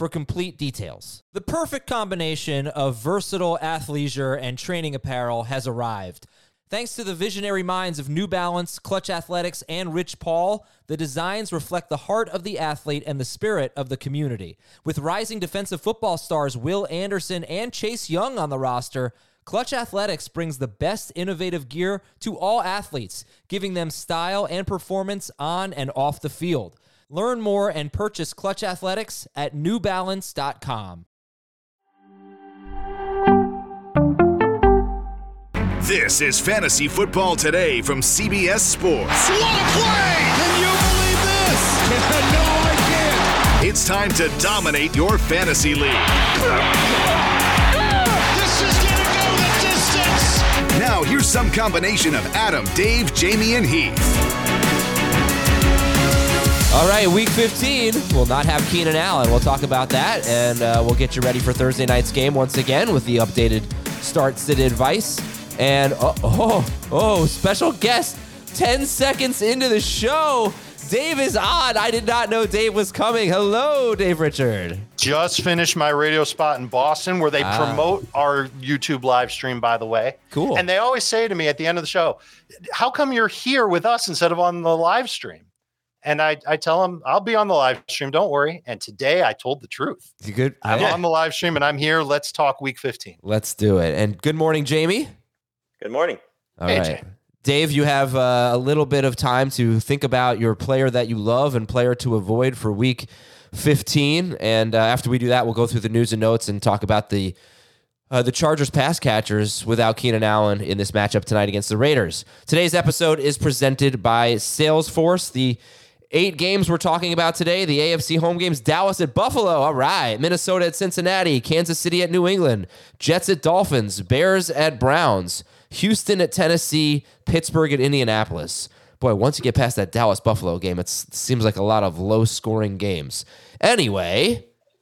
for complete details. The perfect combination of versatile athleisure and training apparel has arrived. Thanks to the visionary minds of New Balance, Clutch Athletics, and Rich Paul, the designs reflect the heart of the athlete and the spirit of the community. With rising defensive football stars Will Anderson and Chase Young on the roster, Clutch Athletics brings the best innovative gear to all athletes, giving them style and performance on and off the field. Learn more and purchase Clutch Athletics at newbalance.com. This is Fantasy Football Today from CBS Sports. What a play! Can you believe this? no, I can't. It's time to dominate your fantasy league. This is gonna go the distance. Now, here's some combination of Adam, Dave, Jamey, and Heath. All right, week 15. We'll not have Keenan Allen. We'll talk about that, and uh, we'll get you ready for Thursday night's game once again with the updated start sit advice. And oh, oh, oh, special guest 10 seconds into the show. Dave is on. I did not know Dave was coming. Hello, Dave Richard. Just finished my radio spot in Boston where they Ah. promote our YouTube live stream, by the way. Cool. And they always say to me at the end of the show, How come you're here with us instead of on the live stream? And I, I tell them, I'll be on the live stream. Don't worry. And today I told the truth. You good? I'm on the live stream and I'm here. Let's talk week 15. Let's do it. And good morning, Jamey. Good morning. All Hey, right, Jay. Dave, you have uh, a little bit of time to think about your player that you love and player to avoid for week 15. And uh, after we do that, we'll go through the news and notes and talk about the uh, the Chargers pass catchers without Keenan Allen in this matchup tonight against the Raiders. Today's episode is presented by Salesforce. The eight games we're talking about today the AFC home games Dallas at Buffalo. All right. Minnesota at Cincinnati. Kansas City at New England. Jets at Dolphins. Bears at Browns. Houston at Tennessee. Pittsburgh at Indianapolis. Boy, once you get past that Dallas Buffalo game, it seems like a lot of low scoring games. Anyway.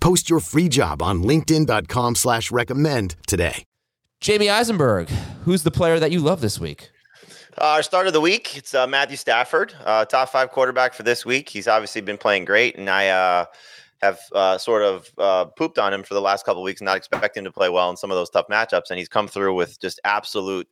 Post your free job on linkedin.com slash recommend today. Jamey Eisenberg, who's the player that you love this week? Uh, our start of the week, it's uh, Matthew Stafford, uh, top five quarterback for this week. He's obviously been playing great, and I uh, have uh, sort of uh, pooped on him for the last couple of weeks, not expecting him to play well in some of those tough matchups. And he's come through with just absolute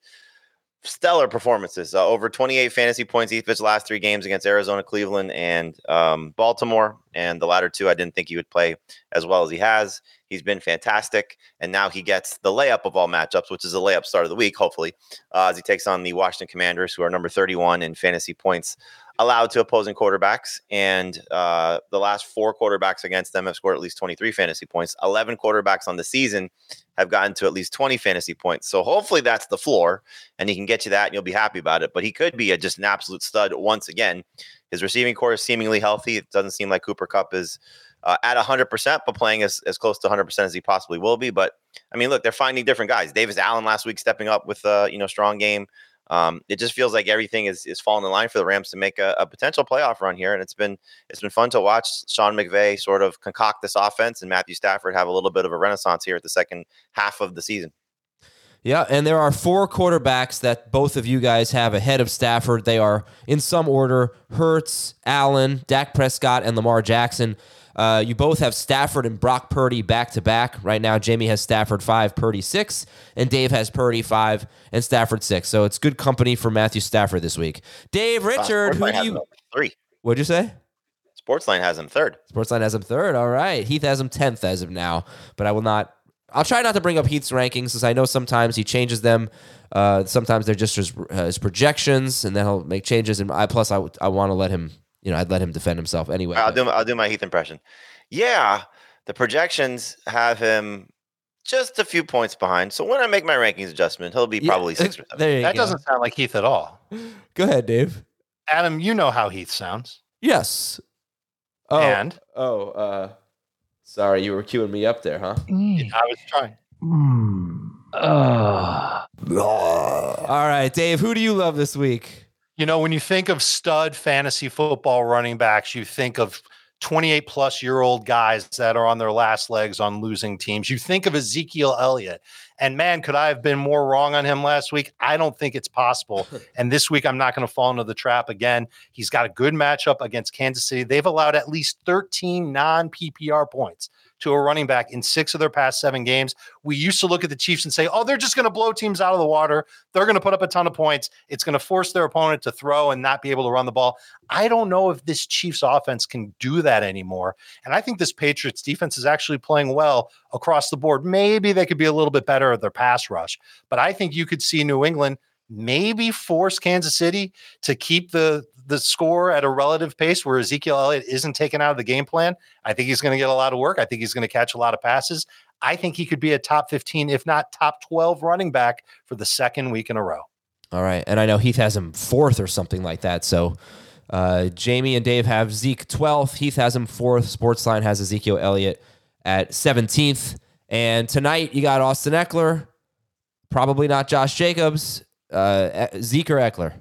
stellar performances. Uh, over 28 fantasy points each of his last three games against Arizona, Cleveland, and um, Baltimore. And the latter two, I didn't think he would play as well as he has. He's been fantastic. And now he gets the layup of all matchups, which is a layup start of the week, hopefully, uh, as he takes on the Washington Commanders, who are number 31 in fantasy points allowed to opposing quarterbacks. And uh, the last four quarterbacks against them have scored at least 23 fantasy points. 11 quarterbacks on the season have gotten to at least 20 fantasy points. So hopefully that's the floor and he can get you that and you'll be happy about it. But he could be a, just an absolute stud once again. His receiving corps is seemingly healthy. It doesn't seem like Cooper Kupp is uh, at 100%, but playing as, as close to 100% as he possibly will be. But I mean, look, they're finding different guys. Davis Allen last week stepping up with a you know strong game. Um, it just feels like everything is is falling in line for the Rams to make a, a potential playoff run here, and it's been it's been fun to watch Sean McVay sort of concoct this offense and Matthew Stafford have a little bit of a renaissance here at the second half of the season. Yeah, and there are four quarterbacks that both of you guys have ahead of Stafford. They are in some order: Hurts, Allen, Dak Prescott, and Lamar Jackson. Uh, you both have Stafford and Brock Purdy back to back. Right now, Jamey has Stafford five, Purdy six, and Dave has Purdy five and Stafford six. So it's good company for Matthew Stafford this week. Dave Richard, who do you? three. What'd you say? Sportsline has him third. Sportsline has him third. All right. Heath has him 10th as of now, but I will not. I'll try not to bring up Heath's rankings since I know sometimes he changes them. Uh, sometimes they're just his, uh, his projections, and then he'll make changes. And I plus I, I want to let him, you know, I'd let him defend himself anyway. I'll but- do my, I'll do my Heath impression. Yeah, the projections have him just a few points behind. So when I make my rankings adjustment, he'll be Yeah, probably six or seven. There you That go. doesn't sound like Heath at all. Go ahead, Dave. Adam, you know how Heath sounds. Yes. Oh, And oh, uh, sorry, you were queuing me up there, huh? Mm. I was trying. Mm. All right, Dave. Who do you love this week? You know, when you think of stud fantasy football running backs, you think of 28 plus year old guys that are on their last legs on losing teams. You think of Ezekiel Elliott. And man, could I have been more wrong on him last week? I don't think it's possible. and this week, I'm not going to fall into the trap again. He's got a good matchup against Kansas City. They've allowed at least 13 non PPR points to a running back in six of their past seven games. We used to look at the Chiefs and say, oh, they're just going to blow teams out of the water. They're going to put up a ton of points. It's going to force their opponent to throw and not be able to run the ball. I don't know if this Chiefs offense can do that anymore. And I think this Patriots defense is actually playing well across the board. Maybe they could be a little bit better at their pass rush, but I think you could see New England maybe force Kansas City to keep the the score at a relative pace where Ezekiel Elliott isn't taken out of the game plan. I think he's going to get a lot of work. I think he's going to catch a lot of passes. I think he could be a top 15, if not top 12 running back for the second week in a row. All right, and I know Heath has him fourth or something like that. So uh, Jamey and Dave have Zeke twelfth. Heath has him fourth. Sportsline has Ezekiel Elliott at seventeenth. And tonight you got Austin Ekeler, probably not Josh Jacobs. Uh, Zeke or Ekeler.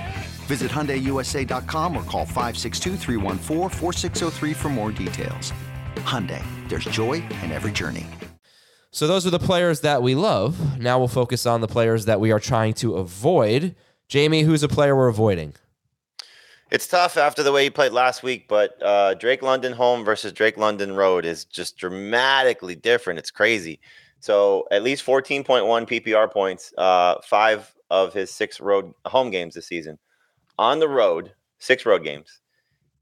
Visit HyundaiUSA.com or call 562-314-4603 for more details. Hyundai, there's joy in every journey. So those are the players that we love. Now we'll focus on the players that we are trying to avoid. Jamey, who's a player we're avoiding? It's tough after the way he played last week, but uh, Drake London home versus Drake London road is just dramatically different. It's crazy. So at least 14.1 PPR points, uh, five of his six road home games this season. On the road, six road games,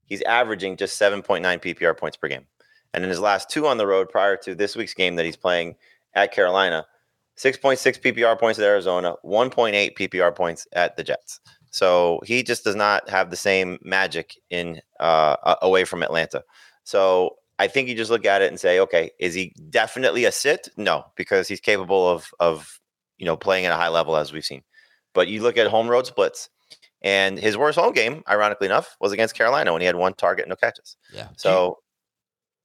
he's averaging just 7.9 PPR points per game. And in his last two on the road prior to this week's game that he's playing at Carolina, 6.6 PPR points at Arizona, 1.8 PPR points at the Jets. So he just does not have the same magic in uh, away from Atlanta. So I think you just look at it and say, okay, is he definitely a sit? No, because he's capable of of you know playing at a high level as we've seen. But you look at home road splits, and his worst home game, ironically enough, was against Carolina when he had one target, no catches. Yeah. So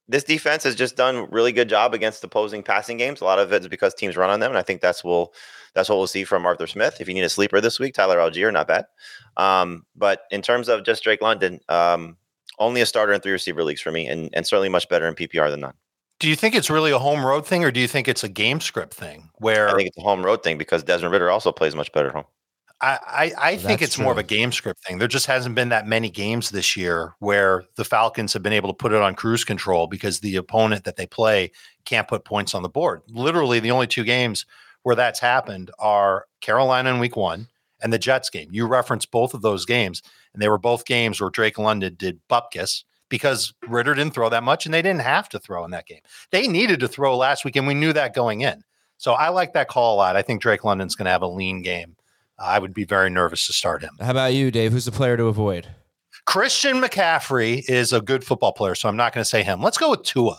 this defense has just done really good job against opposing passing games. A lot of it is because teams run on them, and I think that's will that's what we'll see from Arthur Smith. If you need a sleeper this week, Tyler Allgeier, not bad. Um, but in terms of just Drake London, um, only a starter in three receiver leagues for me, and, and certainly much better in PPR than none. Do you think it's really a home road thing or do you think it's a game script thing where I think it's a home road thing because Desmond Ridder also plays much better at home. I, I, I think it's more of a game script thing. There just hasn't been that many games this year where the Falcons have been able to put it on cruise control because the opponent that they play can't put points on the board. Literally, the only two games where that's happened are Carolina in week one and the Jets game. You referenced both of those games, and they were both games where Drake London did bupkis because Ridder didn't throw that much and they didn't have to throw in that game. They needed to throw last week, and we knew that going in. So I like that call a lot. I think Drake London's going to have a lean game. I would be very nervous to start him. How about you, Dave? Who's the player to avoid? Christian McCaffrey is a good football player, so I'm not going to say him. Let's go with Tua.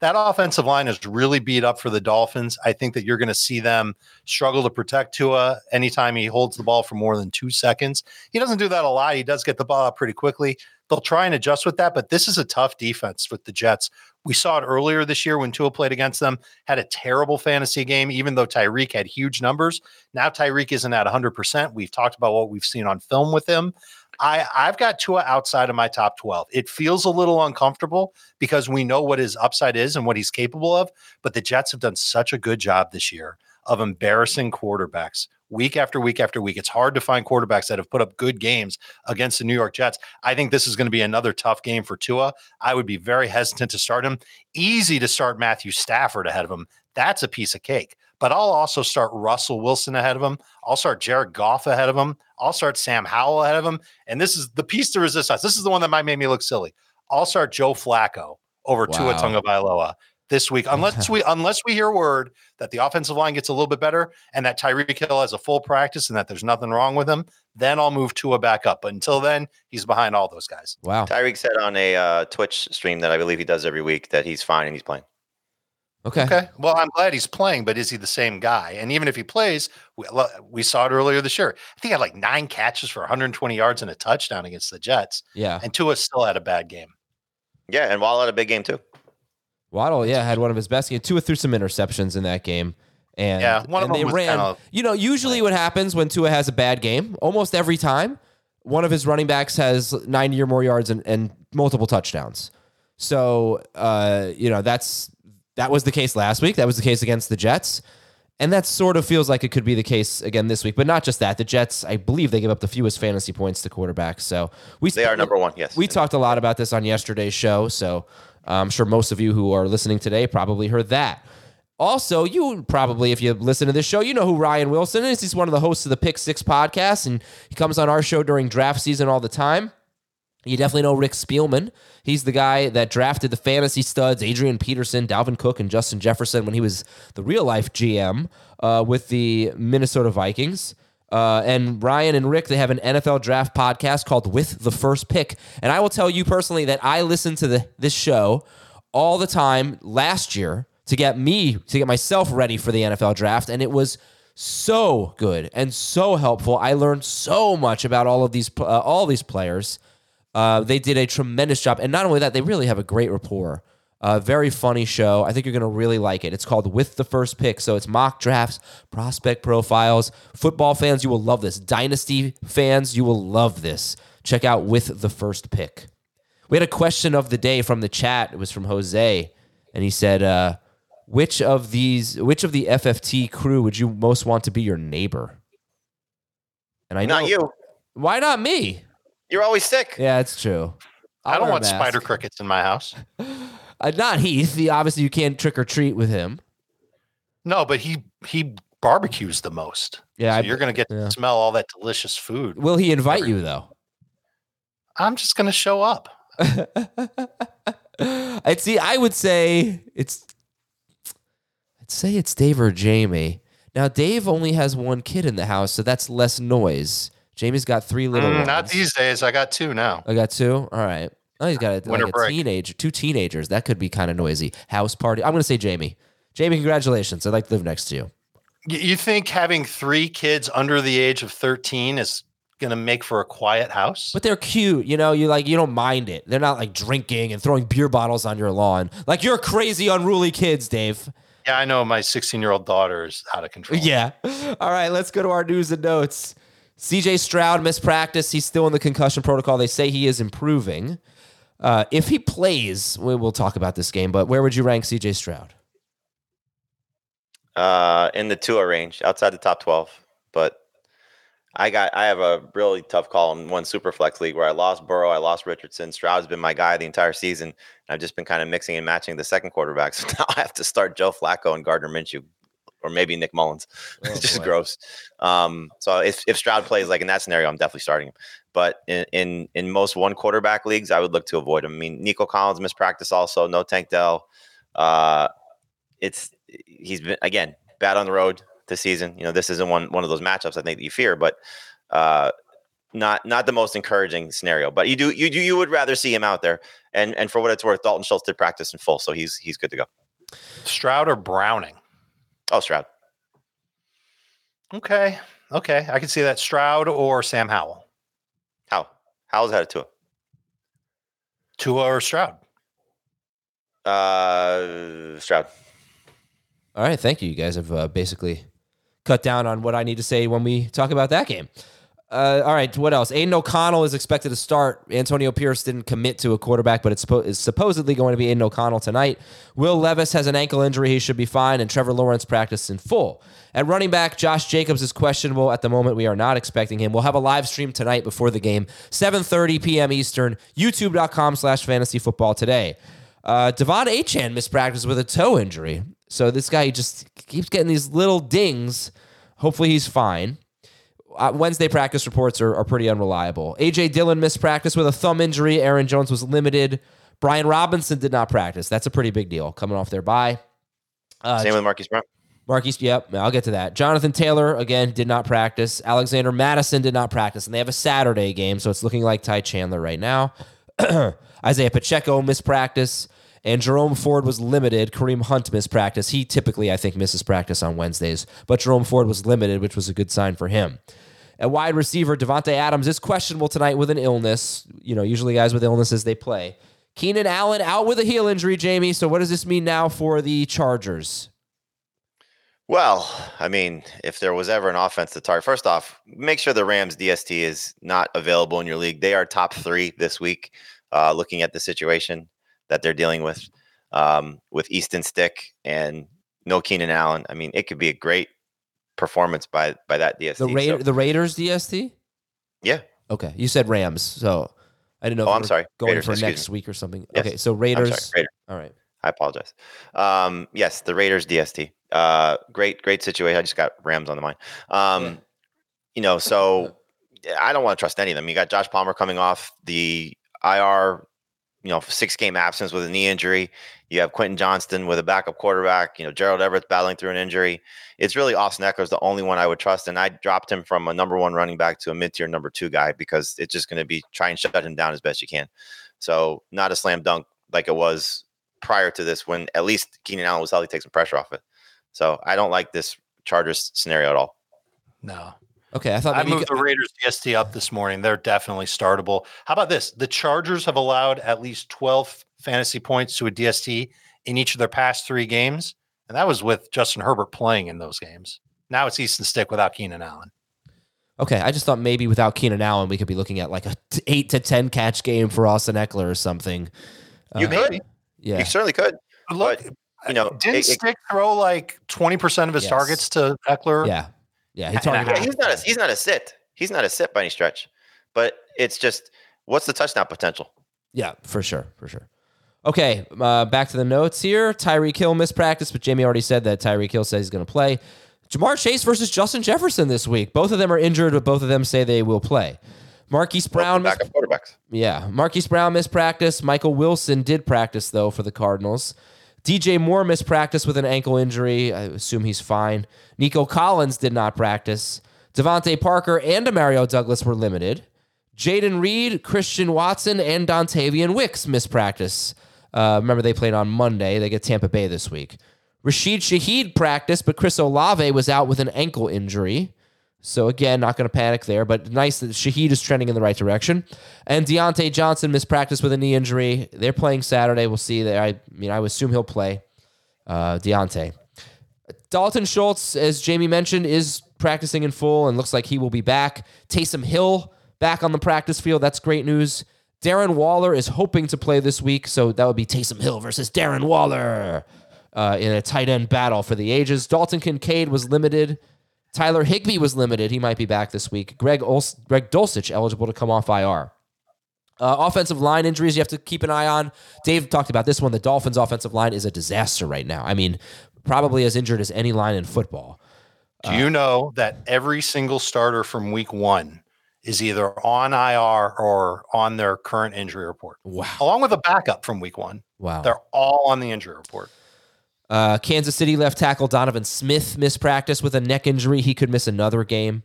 That offensive line is really beat up for the Dolphins. I think that you're going to see them struggle to protect Tua anytime he holds the ball for more than two seconds. He doesn't do that a lot. He does get the ball out pretty quickly. They'll try and adjust with that, but this is a tough defense with the Jets. We saw it earlier this year when Tua played against them, had a terrible fantasy game, even though Tyreek had huge numbers. Now Tyreek isn't at 100%. We've talked about what we've seen on film with him. I, I've got Tua outside of my top 12. It feels a little uncomfortable because we know what his upside is and what he's capable of, but the Jets have done such a good job this year of embarrassing quarterbacks week after week after week. It's hard to find quarterbacks that have put up good games against the New York Jets. I think this is going to be another tough game for Tua. I would be very hesitant to start him. Easy to start Matthew Stafford ahead of him. That's a piece of cake. But I'll also start Russell Wilson ahead of him. I'll start Jared Goff ahead of him. I'll start Sam Howell ahead of him. And this is the piece to resist us. This is the one that might make me look silly. I'll start Joe Flacco over wow. Tua Tagovailoa this week, unless we unless we hear word that the offensive line gets a little bit better and that Tyreek Hill has a full practice and that there's nothing wrong with him, then I'll move Tua back up. But until then, he's behind all those guys. Wow. Tyreek said on a uh, Twitch stream that I believe he does every week that he's fine and he's playing. Okay. Okay. Well, I'm glad he's playing, but is he the same guy? And even if he plays, we, we saw it earlier this year. I think he had like nine catches for 120 yards and a touchdown against the Jets. Yeah. And Tua still had a bad game. Yeah, and Waddle had a big game too. Waddle, yeah, had one of his best games. Tua threw some interceptions in that game. And, yeah, one and of them they ran. Kind of, you know, usually what happens when Tua has a bad game, almost every time, one of his running backs has 90 or more yards and, and multiple touchdowns. So, uh, you know, that's that was the case last week. That was the case against the Jets. And that sort of feels like it could be the case again this week, but not just that. The Jets, I believe, they give up the fewest fantasy points to quarterbacks. So we they are number one. Yes, we talked a lot about this on yesterday's show. So I'm sure most of you who are listening today probably heard that. Also, you probably, if you listen to this show, you know who Ryan Wilson is. He's one of the hosts of the Pick Six podcast, and he comes on our show during draft season all the time. You definitely know Rick Spielman. He's the guy that drafted the fantasy studs, Adrian Peterson, Dalvin Cook, and Justin Jefferson when he was the real life GM uh, with the Minnesota Vikings. Uh, and Ryan and Rick, they have an NFL draft podcast called With the First Pick. And I will tell you personally that I listened to the, this show all the time last year to get me, to get myself ready for the NFL draft. And it was so good and so helpful. I learned so much about all of these, uh, all these players. Uh, they did a tremendous job. And not only that, they really have a great rapport. Uh, very funny show. I think you're going to really like it. It's called With the First Pick. So it's mock drafts, prospect profiles. Football fans, you will love this. Dynasty fans, you will love this. Check out With the First Pick. We had a question of the day from the chat. It was from Jose, and he said, uh, "Which of these, which of the FFT crew would you most want to be your neighbor?" And I know not you. Why not me? You're always sick. Yeah, it's true. I'll I do not want spider crickets in my house. Uh, not Heath. The, obviously, you can't trick or treat with him. No, but he he barbecues the most. Yeah, so I, you're going to get yeah. to smell all that delicious food. Will he invite every, you though? I'm just going to show up. I'd see. I would say it's. I'd say it's Dave or Jamey. Now Dave only has one kid in the house, so that's less noise. Jamey's got three little. Mm, not these days. I got two now. I got two. All right. Oh, he's got a, like a teenager, two teenagers. That could be kind of noisy. House party. I'm going to say Jamey. Jamey, congratulations. I'd like to live next to you. You think having three kids under the age of 13 is going to make for a quiet house? But they're cute. You know, you like, you don't mind it. They're not like drinking and throwing beer bottles on your lawn. Like you're crazy, unruly kids, Dave. Yeah, I know my 16 year old daughter is out of control. Yeah. All right, let's go to our news and notes. CJ Stroud missed practice. He's still in the concussion protocol. They say he is improving. Uh, if he plays, we will talk about this game, but where would you rank CJ Stroud? Uh, in the Tua range, outside the top 12. But I got I have a really tough call in one super flex league where I lost Burrow, I lost Richardson. Stroud's been my guy the entire season. And I've just been kind of mixing and matching the second quarterback. So now I have to start Joe Flacco and Gardner Minshew or maybe Nick Mullens. Oh, it's just boy. gross. Um, so if, if Stroud plays like in that scenario, I'm definitely starting him. But in, in, in most one quarterback leagues, I would look to avoid him. I mean, Nico Collins missed practice also. No Tank Dell. Uh, it's he's been again bad on the road this season. You know, this isn't one one of those matchups I think that you fear, but uh, not not the most encouraging scenario. But you do you do you would rather see him out there. And and for what it's worth, Dalton Schultz did practice in full, so he's he's good to go. Stroud or Browning? Oh, Stroud. Okay. Okay. I can see that. Stroud or Sam Howell? How? Howell's had it to it. Tua or Stroud? Uh, Stroud. All right, thank you. You guys have uh, basically cut down on what I need to say when we talk about that game. Uh, all right, what else? Aidan O'Connell is expected to start. Antonio Pierce didn't commit to a quarterback, but it's is supposedly going to be Aidan O'Connell tonight. Will Levis has an ankle injury; he should be fine. And Trevor Lawrence practiced in full. At running back, Josh Jacobs is questionable at the moment. We are not expecting him. We'll have a live stream tonight before the game, 7:30 p.m. Eastern. YouTube.com/slash Fantasy Football today. Uh, De'Von Achane mispracticed with a toe injury, so this guy just keeps getting these little dings. Hopefully, he's fine uh, Wednesday practice reports are, are pretty unreliable. AJ Dillon missed practice with a thumb injury. Aaron Jones was limited. Brian Robinson did not practice. That's a pretty big deal coming off their bye. Uh, Same with Marquise Brown. Marquise, yep, I'll get to that. Jonathan Taylor, again, did not practice. Alexander Mattison did not practice. And they have a Saturday game, so it's looking like Ty Chandler right now. Isaiah Pacheco missed practice. And Jerome Ford was limited. Kareem Hunt missed practice. He typically, I think, misses practice on Wednesdays, but Jerome Ford was limited, which was a good sign for him. At wide receiver, Davante Adams is questionable tonight with an illness. You know, usually guys with illnesses they play. Keenan Allen out with a heel injury, Jamey. So what does this mean now for the Chargers? Well, I mean, if there was ever an offense to target, first off, make sure the Rams DST is not available in your league. They are top three this week, uh, looking at the situation that they're dealing with um, with Easton Stick and no Keenan Allen. I mean, it could be a great performance by by that DST. The Ra- so. the Raiders DST. Yeah. Okay, you said Rams, so I didn't know. Oh, I'm sorry. Going Raiders, for next me. week or something. Yes. Okay, so Raiders. Sorry, Raiders. All right. I apologize. Um, yes, the Raiders DST. Uh, great, great situation. I just got Rams on the mind. Um, yeah. You know, so I don't want to trust any of them. You got Josh Palmer coming off the IR you know, six game absence with a knee injury. You have Quentin Johnston with a backup quarterback. You know, Gerald Everett battling through an injury. It's really Austin Ekeler is the only one I would trust. And I dropped him from a number one running back to a mid tier number two guy because it's just going to be try and shut him down as best you can. So not a slam dunk like it was prior to this when at least Keenan Allen was healthy, take some pressure off it. So I don't like this Chargers scenario at all. No, Okay, I thought I moved the Raiders DST up this morning. They're definitely startable. How about this? The Chargers have allowed at least 12 fantasy points to a DST in each of their past three games, and that was with Justin Herbert playing in those games. Now it's Easton Stick without Keenan Allen. Okay, I just thought maybe without Keenan Allen we could be looking at like a t- eight to ten catch game for Austin Ekeler or something. You uh, could, yeah, you certainly could. Look, but, you know, didn't it, Stick it, throw like twenty percent of his yes. targets to Ekeler? Yeah, yeah, he yeah, he's not a he's not a sit. He's not a sit by any stretch. But it's just what's the touchdown potential? Yeah, for sure, for sure. Okay, uh, back to the notes here. Tyreek Hill missed practice, but Jamey already said that Tyreek Hill says he's going to play. Ja'Marr Chase versus Justin Jefferson this week. Both of them are injured, but both of them say they will play. Marquise Brown missed, quarterbacks. Yeah, Marquise Brown missed practice. Michael Wilson did practice though for the Cardinals. DJ Moore missed practice with an ankle injury. I assume he's fine. Nico Collins did not practice. DeVante Parker and Demario Douglas were limited. Jayden Reed, Christian Watson, and Dontayvion Wicks missed practice. Uh, remember, they played on Monday. They get Tampa Bay this week. Rashid Shaheed practiced, but Chris Olave was out with an ankle injury. So again, not going to panic there, but nice that Shaheed is trending in the right direction. And Diontae Johnson missed practice with a knee injury. They're playing Saturday. We'll see. There, I mean, I would assume he'll play. Uh, Diontae. Dalton Schultz, as Jamey mentioned, is practicing in full and looks like he will be back. Taysom Hill back on the practice field. That's great news. Darren Waller is hoping to play this week, so that would be Taysom Hill versus Darren Waller uh, in a tight end battle for the ages. Dalton Kincaid was limited. Tyler Higbee was limited. He might be back this week. Greg, Ols- Greg Dulcich eligible to come off IR. Uh, offensive line injuries you have to keep an eye on. Dave talked about this one. The Dolphins' offensive line is a disaster right now. I mean, probably as injured as any line in football. Do you know that every single starter from week one is either on IR or on their current injury report? Wow. Along with a backup from week one. Wow. They're all on the injury report. Uh, Kansas City left tackle Donovan Smith missed practice with a neck injury. He could miss another game.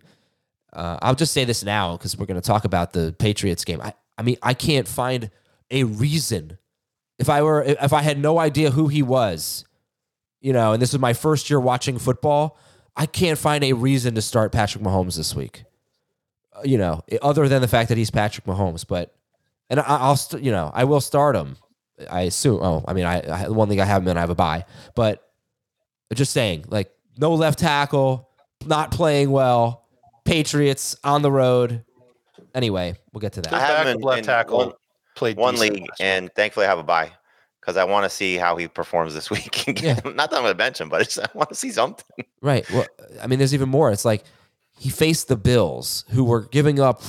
Uh, I'll just say this now because we're going to talk about the Patriots game. I, I mean, I can't find a reason. If I were, if I had no idea who he was, you know, and this is my first year watching football, I can't find a reason to start Patrick Mahomes this week. You know, other than the fact that he's Patrick Mahomes, but and I, will st- you know, I will start him. I assume. Oh, I mean, I, I one thing I have him in, I have a buy, but just saying, like, no left tackle, not playing well. Patriots on the road. Anyway, we'll get to that. I have him in, left in tackle one, played one league, and thankfully I have a buy because I want to see how he performs this week. Yeah. Not that I'm going to bench him, but it's, I want to see something. Right. Well, I mean, there's even more. It's like he faced the Bills, who were giving up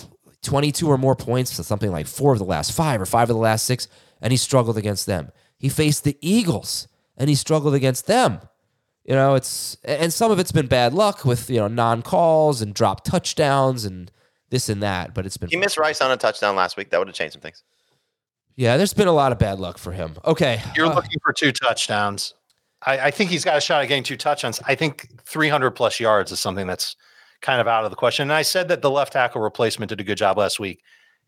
22 or more points to something like four of the last five or five of the last six, and he struggled against them. He faced the Eagles, and he struggled against them. You know, it's and some of it's been bad luck with you know non calls and dropped touchdowns and this and that, but it's been He missed Rice on a touchdown last week. That would have changed some things. yeah. There's been a lot of bad luck for him. Okay, You're uh, looking for two touchdowns. I, I think he's got a shot at getting two touchdowns. I think 300 plus yards is something that's kind of out of the question. And I said that the left tackle replacement did a good job last week.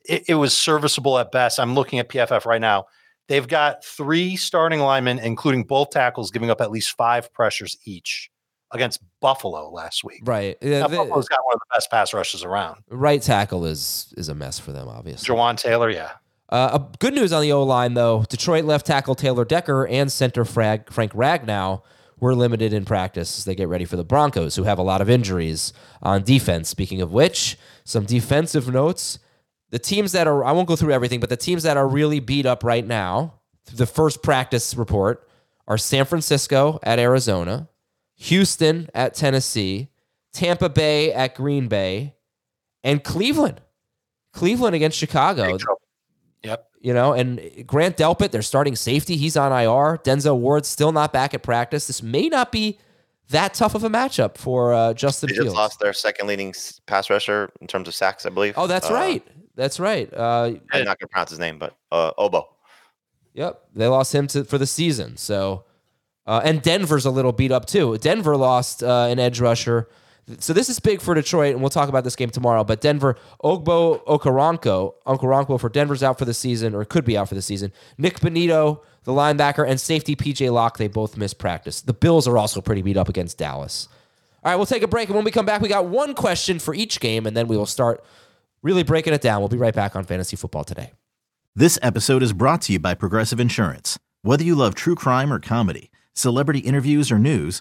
It, it was serviceable at best. I'm looking at PFF right now. They've got three starting linemen, including both tackles, giving up at least five pressures each against Buffalo last week. right. Now, the- Buffalo's got one of the best pass rushes around. right tackle is is a mess for them, obviously. Jawaan Taylor, yeah. Uh, a good news on the O line, though. Detroit left tackle Taylor Decker and center Frag, Frank Ragnow were limited in practice as they get ready for the Broncos, who have a lot of injuries on defense. Speaking of which, some defensive notes. The teams that are, I won't go through everything, but the teams that are really beat up right now, the first practice report are San Francisco at Arizona, Houston at Tennessee, Tampa Bay at Green Bay, and Cleveland. Cleveland against Chicago. Big trouble. Yep. You know, and Grant Delpit, their starting safety, he's on IR. Denzel Ward's still not back at practice. This may not be that tough of a matchup for uh, Justin They just Fields. lost their second leading pass rusher in terms of sacks, I believe. Oh, that's Uh, right. That's right. Uh, I'm not going to pronounce his name, but uh, Obo. Yep, they lost him to for the season. So, uh, and Denver's a little beat up too. Denver lost uh, an edge rusher. So this is big for Detroit, and we'll talk about this game tomorrow. But Denver, Ogbo Okoronkwo, Okoronkwo for Denver's out for the season, or could be out for the season. Nik Bonitto, the linebacker, and safety PJ Locke, they both missed practice. The Bills are also pretty beat up against Dallas. All right, we'll take a break, and when we come back, we got one question for each game, and then we will start really breaking it down. We'll be right back on Fantasy Football today. This episode is brought to you by Progressive Insurance. Whether you love true crime or comedy, celebrity interviews or news,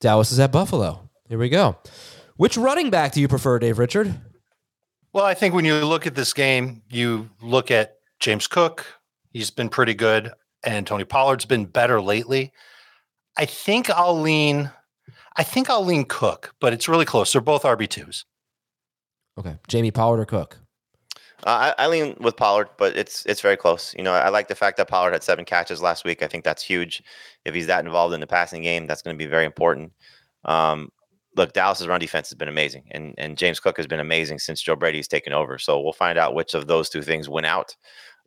Dallas is at Buffalo. Here we go. Which running back do you prefer, Dave Richard? Well, I think when you look at this game, you look at James Cook. He's been pretty good, and Tony Pollard's been better lately. I think I'll lean. I think I'll lean Cook, but it's really close. They're both RB twos. Okay. Jamey Pollard or Cook? Uh, I, I lean with Pollard, but it's it's very close. You know, I like the fact that Pollard had seven catches last week. I think that's huge. If he's that involved in the passing game, that's going to be very important. Um, look, Dallas's run defense has been amazing, and and James Cook has been amazing since Joe Brady's taken over. So we'll find out which of those two things win out.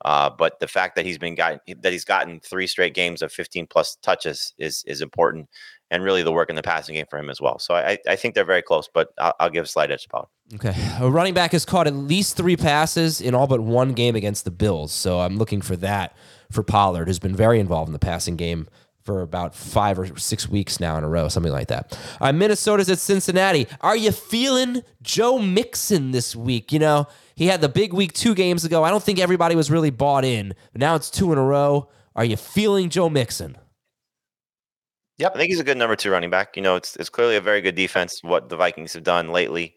Uh, but the fact that he's been gotten that he's gotten three straight games of 15 plus touches is is important, and really the work in the passing game for him as well. So I I think they're very close, but I'll, I'll give a slight edge to Pollard. Okay, a running back has caught at least three passes in all but one game against the Bills, so I'm looking for that for Pollard, who's been very involved in the passing game for about five or six weeks now in a row, something like that. Uh, Minnesota's at Cincinnati. Are you feeling Joe Mixon this week? You know, he had the big week two games ago. I don't think everybody was really bought in, but now it's two in a row. Are you feeling Joe Mixon? Yep, I think he's a good number two running back. You know, it's it's clearly a very good defense. What the Vikings have done lately,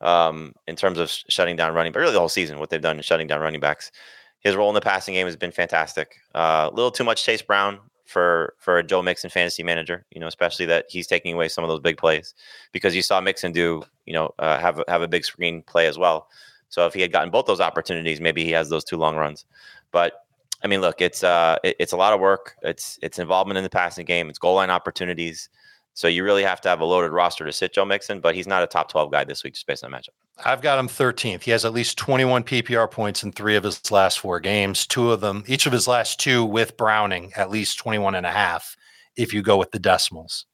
um, in terms of sh- shutting down running, but really the whole season, what they've done in shutting down running backs. His role in the passing game has been fantastic. Uh, a uh, little too much Chase Brown for for Joe Mixon fantasy manager. You know, especially that he's taking away some of those big plays because you saw Mixon do you know uh, have have a big screen play as well. So if he had gotten both those opportunities, maybe he has those two long runs. But I mean, look, it's uh, it, it's a lot of work. It's it's involvement in the passing game. It's goal line opportunities. So you really have to have a loaded roster to sit Joe Mixon, but he's not a top 12 guy this week just based on matchup. I've got him 13th. He has at least 21 PPR points in three of his last four games. Two of them, each of his last two with Browning, at least 21 and a half if you go with the decimals.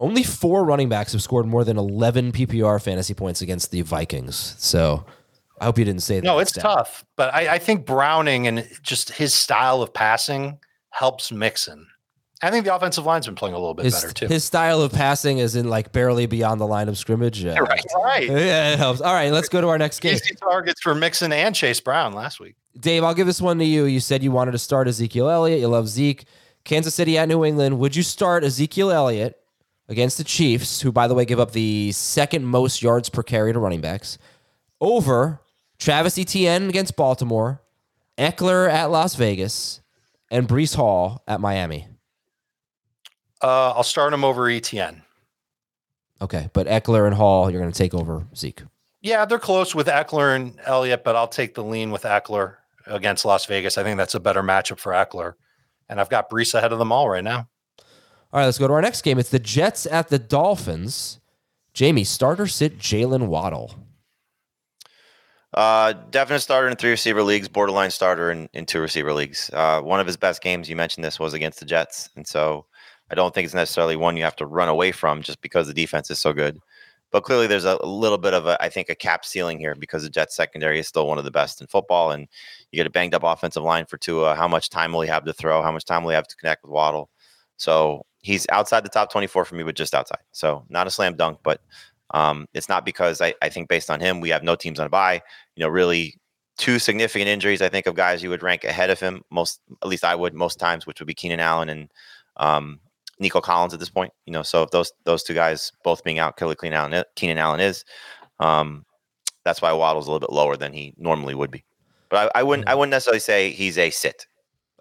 Only four running backs have scored more than 11 PPR fantasy points against the Vikings. So I hope you didn't say that. No, it's tough, but I, I, think Browning and just his style of passing helps Mixon. I think the offensive line's been playing a little bit his, better too. His style of passing is in like barely beyond the line of scrimmage. Uh, right, right. Yeah, it helps. All right, let's go to our next game. Easy targets for Mixon and Chase Brown last week. Dave, I'll give this one to you. You said you wanted to start Ezekiel Elliott. You love Zeke. Kansas City at New England. Would you start Ezekiel Elliott against the Chiefs, who, by the way, give up the second most yards per carry to running backs, over Travis Etienne against Baltimore, Ekeler at Las Vegas, and Breece Hall at Miami? Uh, I'll start him over Etienne. Okay, but Ekeler and Hall, you're going to take over Zeke. Yeah, they're close with Ekeler and Elliott, but I'll take the lean with Ekeler against Las Vegas. I think that's a better matchup for Ekeler. And I've got Breece ahead of them all right now. All right, let's go to our next game. It's the Jets at the Dolphins. Jamie, starter sit Jaylen Waddle. Uh, definite starter in three receiver leagues, borderline starter in, in two receiver leagues. Uh, one of his best games, you mentioned this, was against the Jets. And so I don't think it's necessarily one you have to run away from just because the defense is so good. But clearly, there's a, little bit of a, I think, a cap ceiling here because the Jets secondary is still one of the best in football, and you get a banged up offensive line for Tua. How much time will he have to throw? How much time will he have to connect with Waddle? So he's outside the top 24 for me, but just outside. So not a slam dunk, but um, it's not because I, I think based on him, we have no teams on a bye. You know, really two significant injuries. I think of guys you would rank ahead of him most, at least I would most times, which would be Keenan Allen and um, Nico Collins at this point. You know, so if those those two guys both being out, Kelly Keenan Allen, Keenan Allen is, um, that's why Waddle's a little bit lower than he normally would be. But I, I wouldn't I wouldn't necessarily say he's a sit.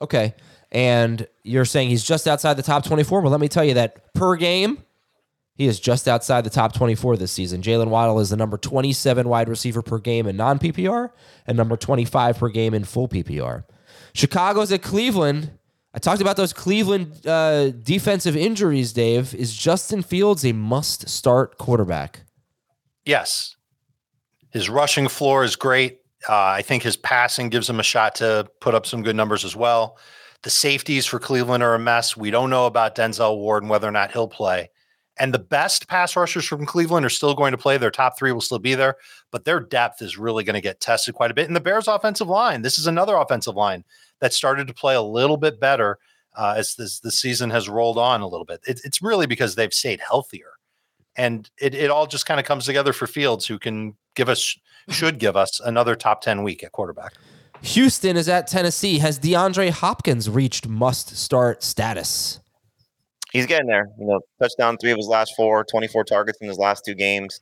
Okay, and you're saying he's just outside the top 24. Well, let me tell you that per game, he is just outside the top 24 this season. Jaylen Waddle is the number 27 wide receiver per game in non PPR and number 25 per game in full PPR. Chicago's at Cleveland. I talked about those Cleveland uh, defensive injuries, Dave. Is Justin Fields a must start quarterback? Yes. His rushing floor is great. Uh, I think his passing gives him a shot to put up some good numbers as well. The safeties for Cleveland are a mess. We don't know about Denzel Ward and whether or not he'll play. And the best pass rushers from Cleveland are still going to play. Their top three will still be there, but their depth is really going to get tested quite a bit. And the Bears' offensive line, this is another offensive line that started to play a little bit better uh, as this the season has rolled on a little bit. It, it's really because they've stayed healthier, and it it all just kind of comes together for Fields, who can give us should give us another top ten week at quarterback. Houston is at Tennessee. Has DeAndre Hopkins reached must start status? He's getting there. You know, touchdown three of his last four, 24 targets in his last two games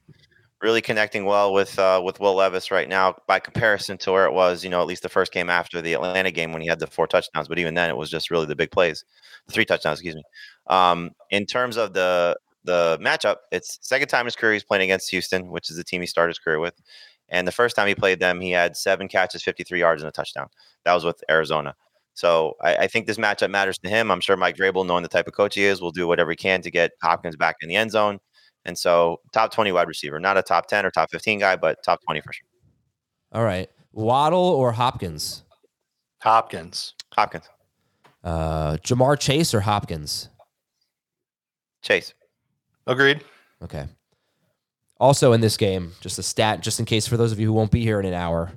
really connecting well with uh, with Will Levis right now by comparison to where it was, you know, at least the first game after the Atlanta game when he had the four touchdowns. But even then, it was just really the big plays, the three touchdowns, excuse me. Um, in terms of the the matchup, it's second time in his career he's playing against Houston, which is the team he started his career with. And the first time he played them, he had seven catches, 53 yards, and a touchdown. That was with Arizona. So I, I think this matchup matters to him. I'm sure Mike Vrabel, knowing the type of coach he is, will do whatever he can to get Hopkins back in the end zone And so, top 20 wide receiver, not a top 10 or top 15 guy, but top 20 for sure. All right. Waddle or Hopkins? Hopkins. Hopkins. Uh, Ja'Marr Chase or Hopkins? Chase. Agreed. Okay. Also in this game, just a stat, just in case for those of you who won't be here in an hour.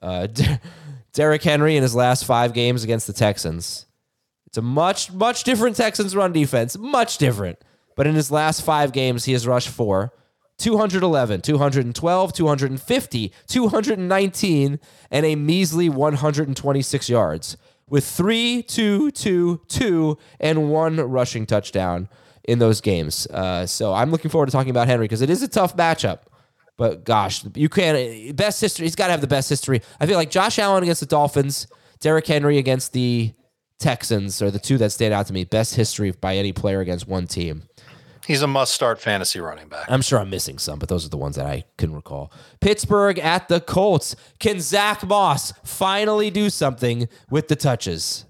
Uh, Derrick Henry in his last five games against the Texans. It's a much, much different Texans run defense. Much different. But in his last five games, he has rushed for 211, 212, 250, 219, and a measly 126 yards with three, two, two, two, and one rushing touchdown in those games. Uh, so I'm looking forward to talking about Henry because it is a tough matchup. But gosh, you can't best history. He's got to have the best history. I feel like Josh Allen against the Dolphins, Derrick Henry against the Texans are the two that stand out to me. Best history by any player against one team. He's a must-start fantasy running back. I'm sure I'm missing some, but those are the ones that I can recall. Pittsburgh at the Colts. Can Zack Moss finally do something with the touches?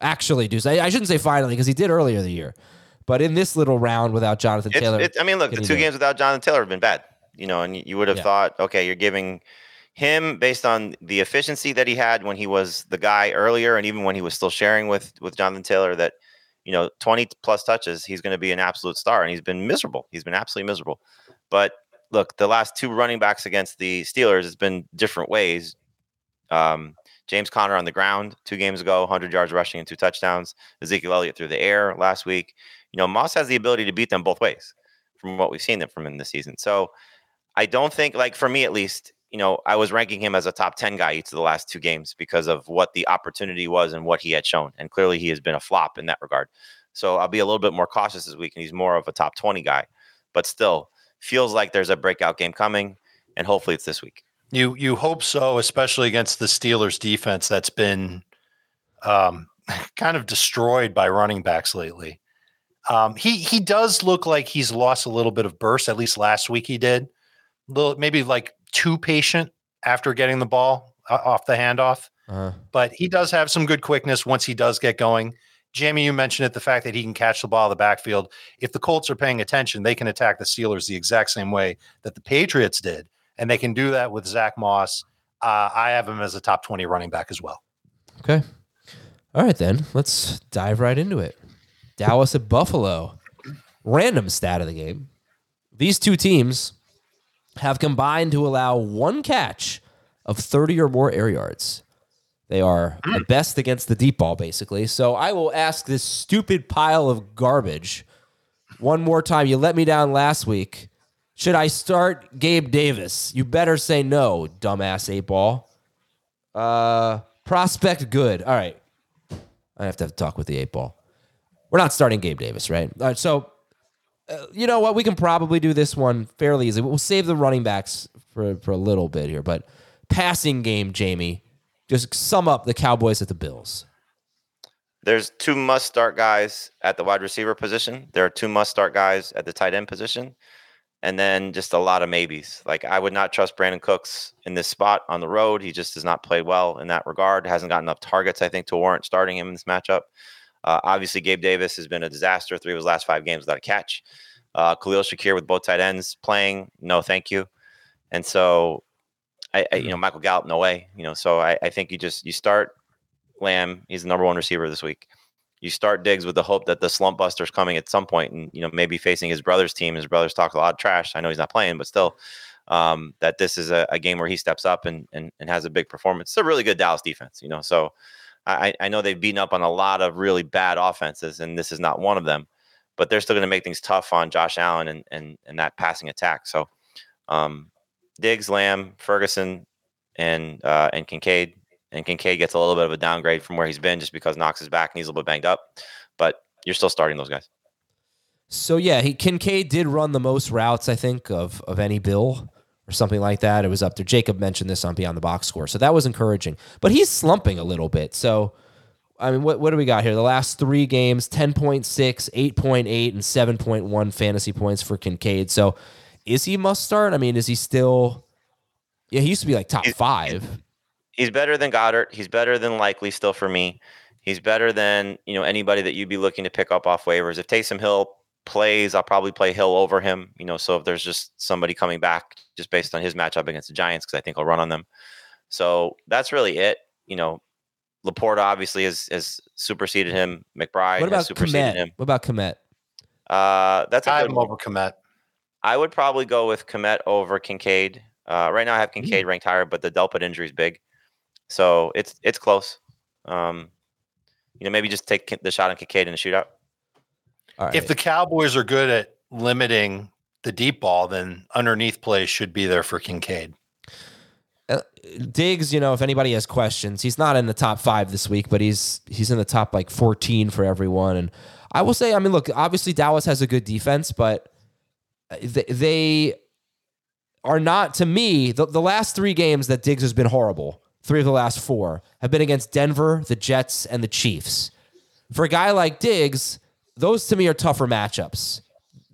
Actually, do I, I shouldn't say finally because he did earlier the year, but in this little round without Jonathan It's, Taylor, it, I mean, look, the two games without Jonathan Taylor have been bad. You know, and you- would have Yeah. thought, okay, you're giving him based on the efficiency that he had when he was the guy earlier, and even when he was still sharing with with Jonathan Taylor, that you know, 20 plus touches, he's going to be an absolute star, and he's been miserable. He's been absolutely miserable. But look, the last two running backs against the Steelers has been different ways. Um, James Conner on the ground two games ago, 100 yards rushing and two touchdowns. Ezekiel Elliott through the air last week. You know, Moss has the ability to beat them both ways from what we've seen them from him this season. So I don't think, like for me at least, you know, I was ranking him as a top 10 guy each of the last two games because of what the opportunity was and what he had shown. And clearly he has been a flop in that regard. So I'll be a little bit more cautious this week and he's more of a top 20 guy, but still feels like there's a breakout game coming and hopefully it's this week. You you hope so, especially against the Steelers defense that's been um, kind of destroyed by running backs lately. Um, he he does look like he's lost a little bit of burst. At least last week he did. Little maybe like too patient after getting the ball uh, off the handoff. Uh-huh. But he does have some good quickness once he does get going. Jamie, you mentioned it, the fact that he can catch the ball in the backfield. If the Colts are paying attention, they can attack the Steelers the exact same way that the Patriots did. And they can do that with Zack Moss. Uh, I have him as a top 20 running back as well. Okay. All right, then. Let's dive right into it. Dallas at Buffalo. Random stat of the game. These two teams have combined to allow one catch of 30 or more air yards. They are the best against the deep ball, basically. So I will ask this stupid pile of garbage one more time. You let me down last week. Should I start Gabe Davis? You better say no, dumbass eight ball. Uh, prospect good. All right. I have to have to talk with the eight ball. We're not starting Gabe Davis, right? All right. So, uh, you know what? We can probably do this one fairly easy. We'll save the running backs for, for a little bit here. But passing game, Jamie, just sum up the Cowboys at the Bills. There's two must start guys at the wide receiver position. There are two must start guys at the tight end position. And then just a lot of maybes. Like I would not trust Brandin Cooks in this spot on the road. He just does not play well in that regard. Hasn't got enough targets, I think, to warrant starting him in this matchup. Uh, obviously, Gabe Davis has been a disaster. Three of his last five games without a catch. Uh, Khalil Shakir with both tight ends playing, no, thank you. And so, I, I you know, Michael Gallup, no way. You know, so I, I think you just you start Lamb. He's the number one receiver this week. You start Diggs with the hope that the slump buster's coming at some point, and you know maybe facing his brother's team. His brother's talk a lot of trash. I know he's not playing, but still, um, that this is a, a game where he steps up and, and and has a big performance. It's a really good Dallas defense, you know. So I, I know they've beaten up on a lot of really bad offenses, and this is not one of them. But they're still going to make things tough on Josh Allen and and and that passing attack. So um, Diggs, Lamb, Ferguson, and uh, and Kincaid. And Kincaid gets a little bit of a downgrade from where he's been just because Knox is back and he's a little bit banged up. But you're still starting those guys. So yeah, he Kincaid did run the most routes, I think, of of any Bill or something like that. It was up there. Jacob mentioned this on Beyond the Box Score, so that was encouraging. But he's slumping a little bit. So I mean, what what do we got here? The last three games: 10.6, 8.8, and 7.1 fantasy points for Kincaid. So is he must start? I mean, is he still? Yeah, he used to be like top five. He's better than Goedert. He's better than likely still for me. He's better than you know anybody that you'd be looking to pick up off waivers. If Taysom Hill plays, I'll probably play Hill over him. You know, so if there's just somebody coming back just based on his matchup against the Giants, because I think I'll run on them. So that's really it. You know, LaPorta obviously has, has superseded him. McBride What about has superseded Kmet? him. What about Kmet? Uh, that's a I have good him over Kmet. I would probably go with Kmet over Kincaid. Uh, right now, I have Kincaid ranked higher, but the Delpit injury is big, so it's it's close. Um, you know, maybe just take the shot on Kincaid in the shootout. Right. If the Cowboys are good at limiting the deep ball, then underneath play should be there for Kincaid. Uh, Diggs, you know, if anybody has questions, he's not in the top five this week, but he's he's in the top like 14 for everyone. And I will say, I mean, look, obviously Dallas has a good defense, but they, they are not to me the, the last three games that Diggs has been horrible. Three of the last four have been against Denver, the Jets, and the Chiefs. For a guy like Diggs, those to me are tougher matchups.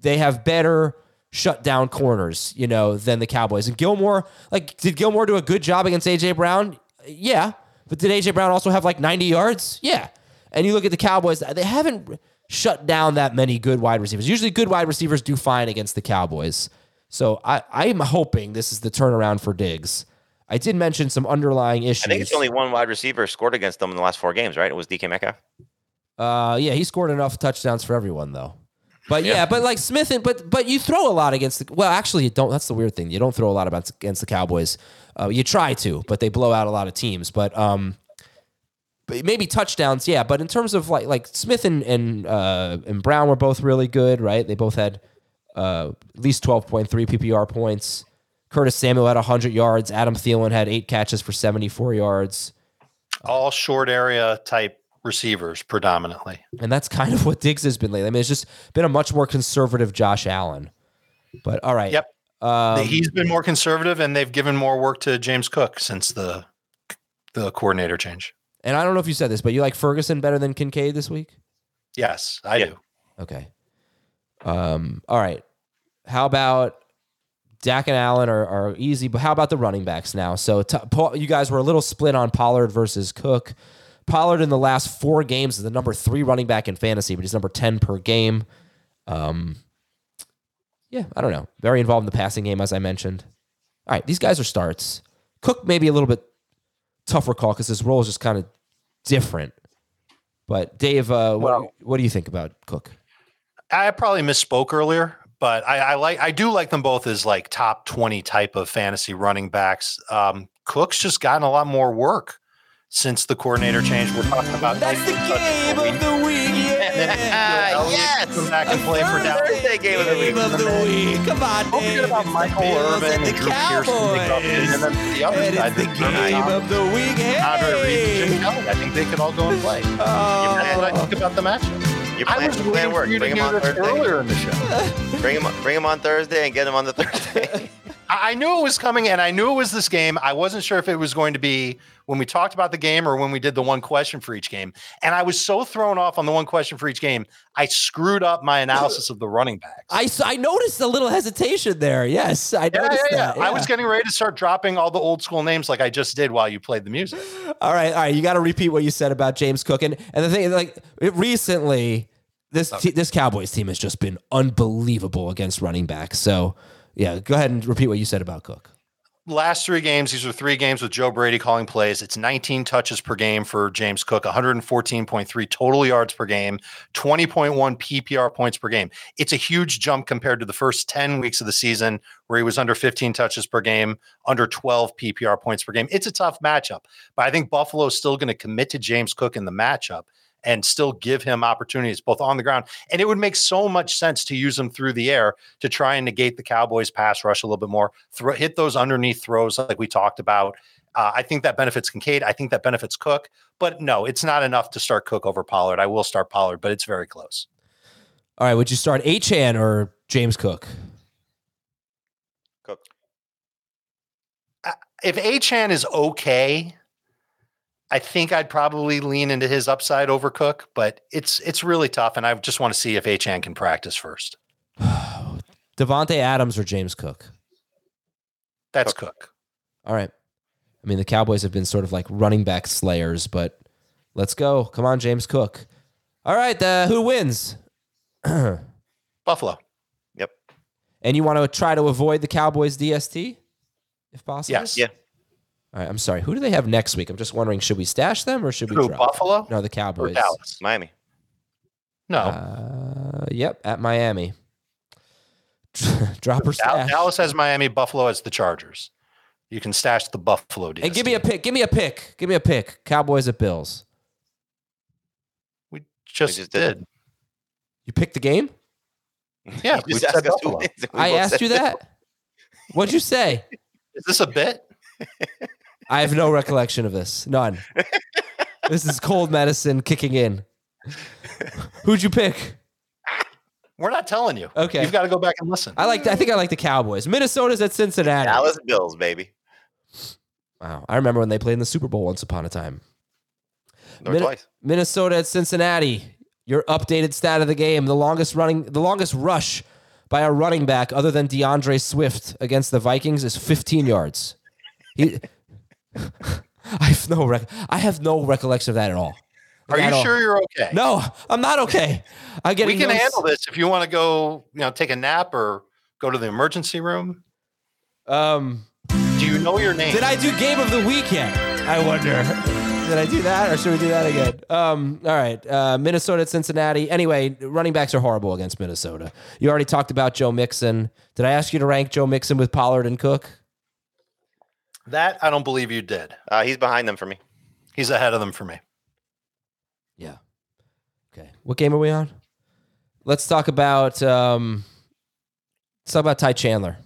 They have better shut down corners, you know, than the Cowboys. And Gilmore, like, did Gilmore do a good job against AJ Brown? Yeah. But did AJ Brown also have like 90 yards? Yeah. And you look at the Cowboys, they haven't shut down that many good wide receivers. Usually good wide receivers do fine against the Cowboys. So I, I'm hoping this is the turnaround for Diggs. I did mention some underlying issues. I think it's only one wide receiver scored against them in the last four games, right? It was DK Metcalf. Uh, yeah, he scored enough touchdowns for everyone though. But yeah, but like Smith and but but you throw a lot against the well, actually you don't. That's the weird thing. You don't throw a lot about against the Cowboys. Uh, you try to, but they blow out a lot of teams. But um, but maybe touchdowns, yeah. But in terms of like like Smith and and uh, and Brown were both really good, right? They both had uh, at least twelve point three PPR points. Curtis Samuel had hundred yards. Adam Thielen had eight catches for seventy four yards. All short area type receivers predominantly. And that's kind of what Diggs has been lately. I mean, it's just been a much more conservative Josh Allen. But all right. Yep. Um, He's been more conservative, and they've given more work to James Cook since the the coordinator change. and I don't know if you said this, but you like Ferguson better than Kincaid this week? Yes, I Yeah. do. Okay. Um, all right. How about Dak and Allen are, are easy, but how about the running backs now? So t- Paul, you guys were a little split on Pollard versus Cook. Pollard in the last four games is the number three running back in fantasy, but he's number 10 per game. Um, yeah, I don't know. Very involved in the passing game, as I mentioned. All right, these guys are starts. Cook maybe a little bit tougher call because his role is just kind of different. But Dave, uh, what, Well- what do you think about Cook? I probably misspoke earlier, but I, I like I do like them both as like top twenty type of fantasy running backs. Um, Cook's just gotten a lot more work since the coordinator change. We're talking about That's the game per of week. the week. Yeah. Elliott yes! come back and play for Dallas. Thursday game of the week. of the week. Come on, Don't forget about Michael Irvin and Drew Pearson. And then the other And side, it's the game of the week. Andre Reed, and Jim Hey! I think they could all go and play. That's oh. what I think about the matchup. Your I plan, was plan waiting for worked. Bring him on Thursday. earlier in the show. Bring him, bring him on Thursday and get him on the Thursday. I I knew it was coming, and I knew it was this game. I wasn't sure if it was going to be when we talked about the game or when we did the one question for each game. And I was so thrown off on the one question for each game, I screwed up my analysis of the running backs. I, I noticed a little hesitation there. Yes, I yeah, noticed yeah, yeah. that. I was getting ready to start dropping all the old school names like I just did while you played the music. All right, all right. You got to repeat what you said about James Cook, and and the thing, is like it, recently, this oh. te- this Cowboys team has just been unbelievable against running backs. So yeah, go ahead and repeat what you said about Cook. Last three games, these are three games with Joe Brady calling plays. It's 19 touches per game for James Cook, 114.3 total yards per game, 20.1 PPR points per game. It's a huge jump compared to the first 10 weeks of the season where he was under 15 touches per game, under 12 PPR points per game. It's a tough matchup, but I think Buffalo is still going to commit to James Cook in the matchup and still give him opportunities both on the ground. And it would make so much sense to use him through the air to try and negate the Cowboys' pass rush a little bit more, throw, hit those underneath throws like we talked about. Uh, I think that benefits Kincaid. I think that benefits Cook. But no, it's not enough to start Cook over Pollard. I will start Pollard, but it's very close. All right, would you start Achane or James Cook? Cook. If Achane is okay, I think I'd probably lean into his upside over Cook, but it's it's really tough. And I just want to see if Achane can practice first. Davante Adams or James Cook? That's Cook. All right. I mean, the Cowboys have been sort of like running back slayers, but let's go. Come on, James Cook. All right, uh, who wins? Buffalo. Yep. And you want to try to avoid the Cowboys DST if possible? Yes. Yeah. All right. I'm sorry. Who do they have next week? I'm just wondering, should we stash them or should we Who, drop? Buffalo No, the or Cowboys. Dallas? Miami. No. Uh, yep, at Miami. Drop or Dal- stash. Dallas has Miami. Buffalo has the Chargers. You can stash the Buffalo. DST. And give me a pick. Give me a pick. Give me a pick. Cowboys at Bills. We just, just did. did. You picked the game? Yeah, we just said asked us who Buffalo. wins, and we I asked you that. What'd you say? Is this a bit? I have no recollection of this. None. this is cold medicine kicking in. Who'd you pick? We're not telling you. Okay. You've got to go back and listen. I like. I think I like the Cowboys. Minnesota's at Cincinnati. Dallas Bills, baby. Wow, I remember when they played in the Super Bowl once upon a time. Or Min- twice. Minnesota at Cincinnati. Your updated stat of the game: the longest running, the longest rush by a running back other than D'Andre Swift against the Vikings is 15 yards. He, I have no rec- I have no recollection of that at all. Are you all. sure you're okay? No, I'm not okay. I get we can handle this if you want to go, you know, take a nap or go to the emergency room. Um, Do you know your name? did I do game of the week yet? I wonder. Did I do that, or should we do that again? Um, all right, uh, Minnesota at Cincinnati. Anyway, running backs are horrible against Minnesota. You already talked about Joe Mixon. Did I ask you to rank Joe Mixon with Pollard and Cook? That I don't believe you did. Uh, he's behind them for me. He's ahead of them for me. Yeah. Okay. What game are we on? Let's talk about um, let's talk about Ty Chandler.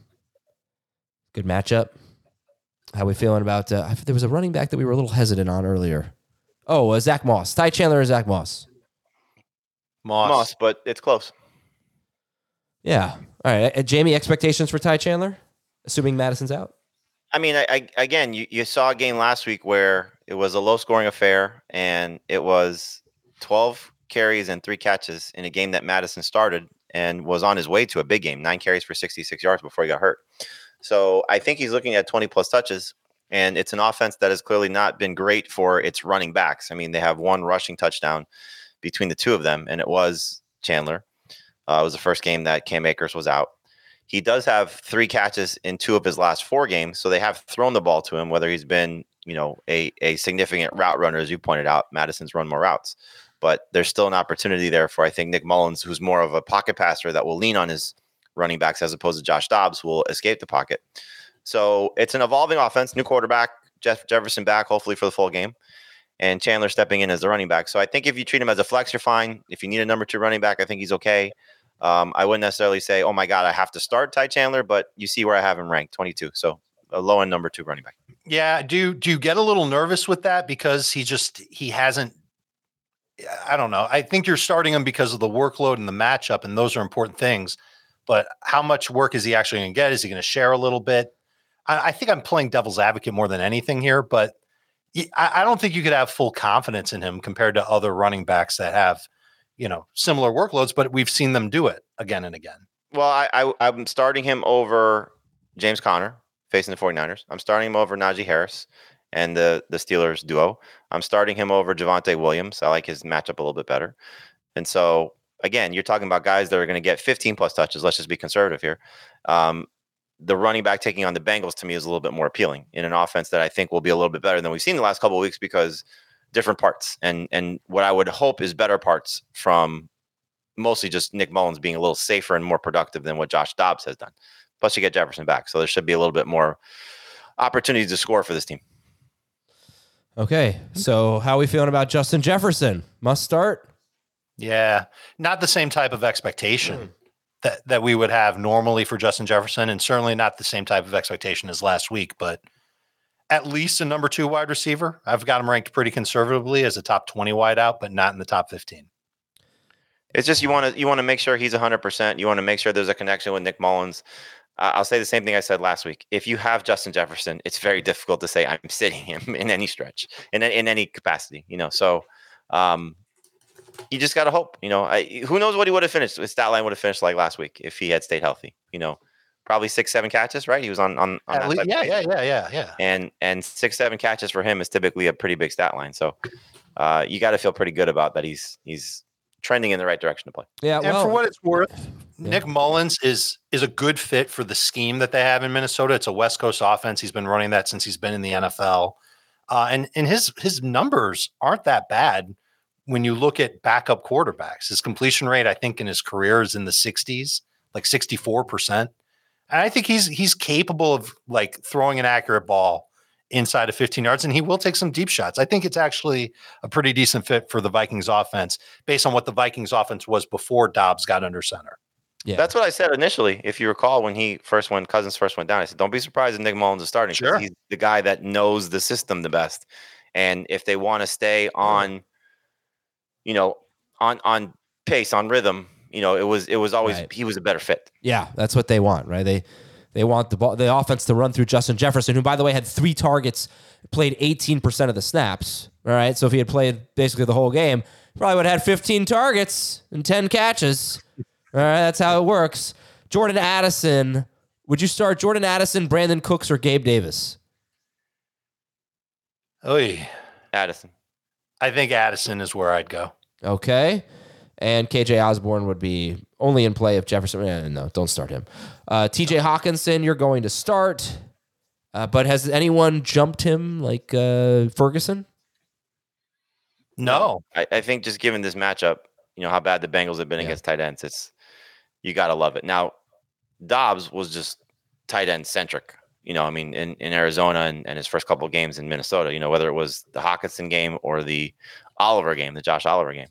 Good matchup. How we feeling about? Uh, there was a running back that we were a little hesitant on earlier. Oh, uh, Zack Moss. Ty Chandler or Zack Moss? Moss. Moss, but it's close. Yeah. All right. Uh, Jamie, expectations for Ty Chandler, assuming Mattison's out. I mean, I, I again, you, you saw a game last week where it was a low scoring affair and it was 12 carries and three catches in a game that Mattison started and was on his way to a big game, nine carries for 66 yards before he got hurt. So I think he's looking at 20 plus touches. And it's an offense that has clearly not been great for its running backs. I mean, they have one rushing touchdown between the two of them, and it was Chandler. Uh, it was the first game that Cam Akers was out. He does have three catches in two of his last four games, so they have thrown the ball to him. Whether he's been, you know, a a significant route runner, as you pointed out, Mattison's run more routes, but there's still an opportunity there for I think Nick Mullens, who's more of a pocket passer that will lean on his running backs as opposed to Josh Dobbs, who will escape the pocket. So it's an evolving offense, new quarterback, Jeff Jefferson back, hopefully for the full game, and Chandler stepping in as the running back. So I think if you treat him as a flex, you're fine. If you need a number two running back, I think he's okay. Um, I wouldn't necessarily say, oh my God, I have to start Ty Chandler, but you see where I have him ranked 22. So a low end number two running back. Yeah. Do do you get a little nervous with that because he just he hasn't? I don't know. I think you're starting him because of the workload and the matchup, and those are important things. But how much work is he actually going to get? Is he going to share a little bit? I, I think I'm playing devil's advocate more than anything here, but I don't think you could have full confidence in him compared to other running backs that have, you know, similar workloads. But we've seen them do it again and again. Well, I, I, I'm starting him over James Conner facing the 49ers. I'm starting him over Najee Harris and the, the Steelers duo. I'm starting him over Javonte Williams. I like his matchup a little bit better. And so, again, you're talking about guys that are going to get 15 plus touches. Let's just be conservative here. Um, the running back taking on the Bengals to me is a little bit more appealing in an offense that I think will be a little bit better than we've seen the last couple of weeks because different parts and and what I would hope is better parts from mostly just Nick Mullens being a little safer and more productive than what Josh Dobbs has done. Plus, you get Jefferson back, so there should be a little bit more opportunities to score for this team. Okay. So how are we feeling about Justin Jefferson? Must start. Yeah, not the same type of expectation hmm. that that we would have normally for Justin Jefferson, and certainly not the same type of expectation as last week. But at least a number two wide receiver. I've got him ranked pretty conservatively as a top twenty wide out, but not in the top fifteen. It's just you want to you want to make sure he's 100%. You want to make sure there's a connection with Nick Mullens. Uh, I'll say the same thing I said last week. If you have Justin Jefferson, it's very difficult to say I'm sitting him in any stretch, in in any capacity. You know, so um, you just got to hope. You know, I, who knows what he would have finished? His stat line would have finished like last week if he had stayed healthy. You know, probably six, seven catches, right? He was on on, on least, yeah, yeah, yeah, yeah, yeah. and and six seven catches for him is typically a pretty big stat line. So uh, you got to feel pretty good about that. He's he's trending in the right direction to play. Yeah. And well, for what it's worth, Nick Mullens is is a good fit for the scheme that they have in Minnesota. It's a West Coast offense. He's been running that since he's been in the NFL, uh, and and his his numbers aren't that bad when you look at backup quarterbacks. His completion rate, I think, in his career is in the 60s, like 64 percent. And I think he's he's capable of like throwing an accurate ball inside of 15 yards, and he will take some deep shots. I think it's actually a pretty decent fit for the Vikings offense based on what the Vikings offense was before Dobbs got under center. Yeah. That's what I said initially. If you recall, when he first went, Cousins first went down, I said, "Don't be surprised if Nick Mullens is starting. Sure. he's the guy that knows the system the best. And if they want to stay on, you know, on on pace, on rhythm, you know, it was it was always Right. he was a better fit. Yeah, that's what they want, right? They they want the ball, the offense to run through Justin Jefferson, who by the way had three targets, played 18% of the snaps. All right. So if he had played basically the whole game, probably would have had 15 targets and 10 catches. All right, that's how it works. Jordan Addison, would you start Jordan Addison, Brandin Cooks, or Gabe Davis? Oy. Addison. I think Addison is where I'd go. Okay. And KJ Osborn would be only in play if Jefferson. eh, no, don't start him. Uh, TJ Hockenson, you're going to start. Uh, but has anyone jumped him like uh, Ferguson? No. I, I think just given this matchup, you know how bad the Bengals have been Yeah. against tight ends, it's you gotta love it. Now, Dobbs was just tight end centric. You know, I mean, in, in Arizona and, and his first couple of games in Minnesota, you know, whether it was the Hockenson game or the Oliver game, the Josh Oliver game.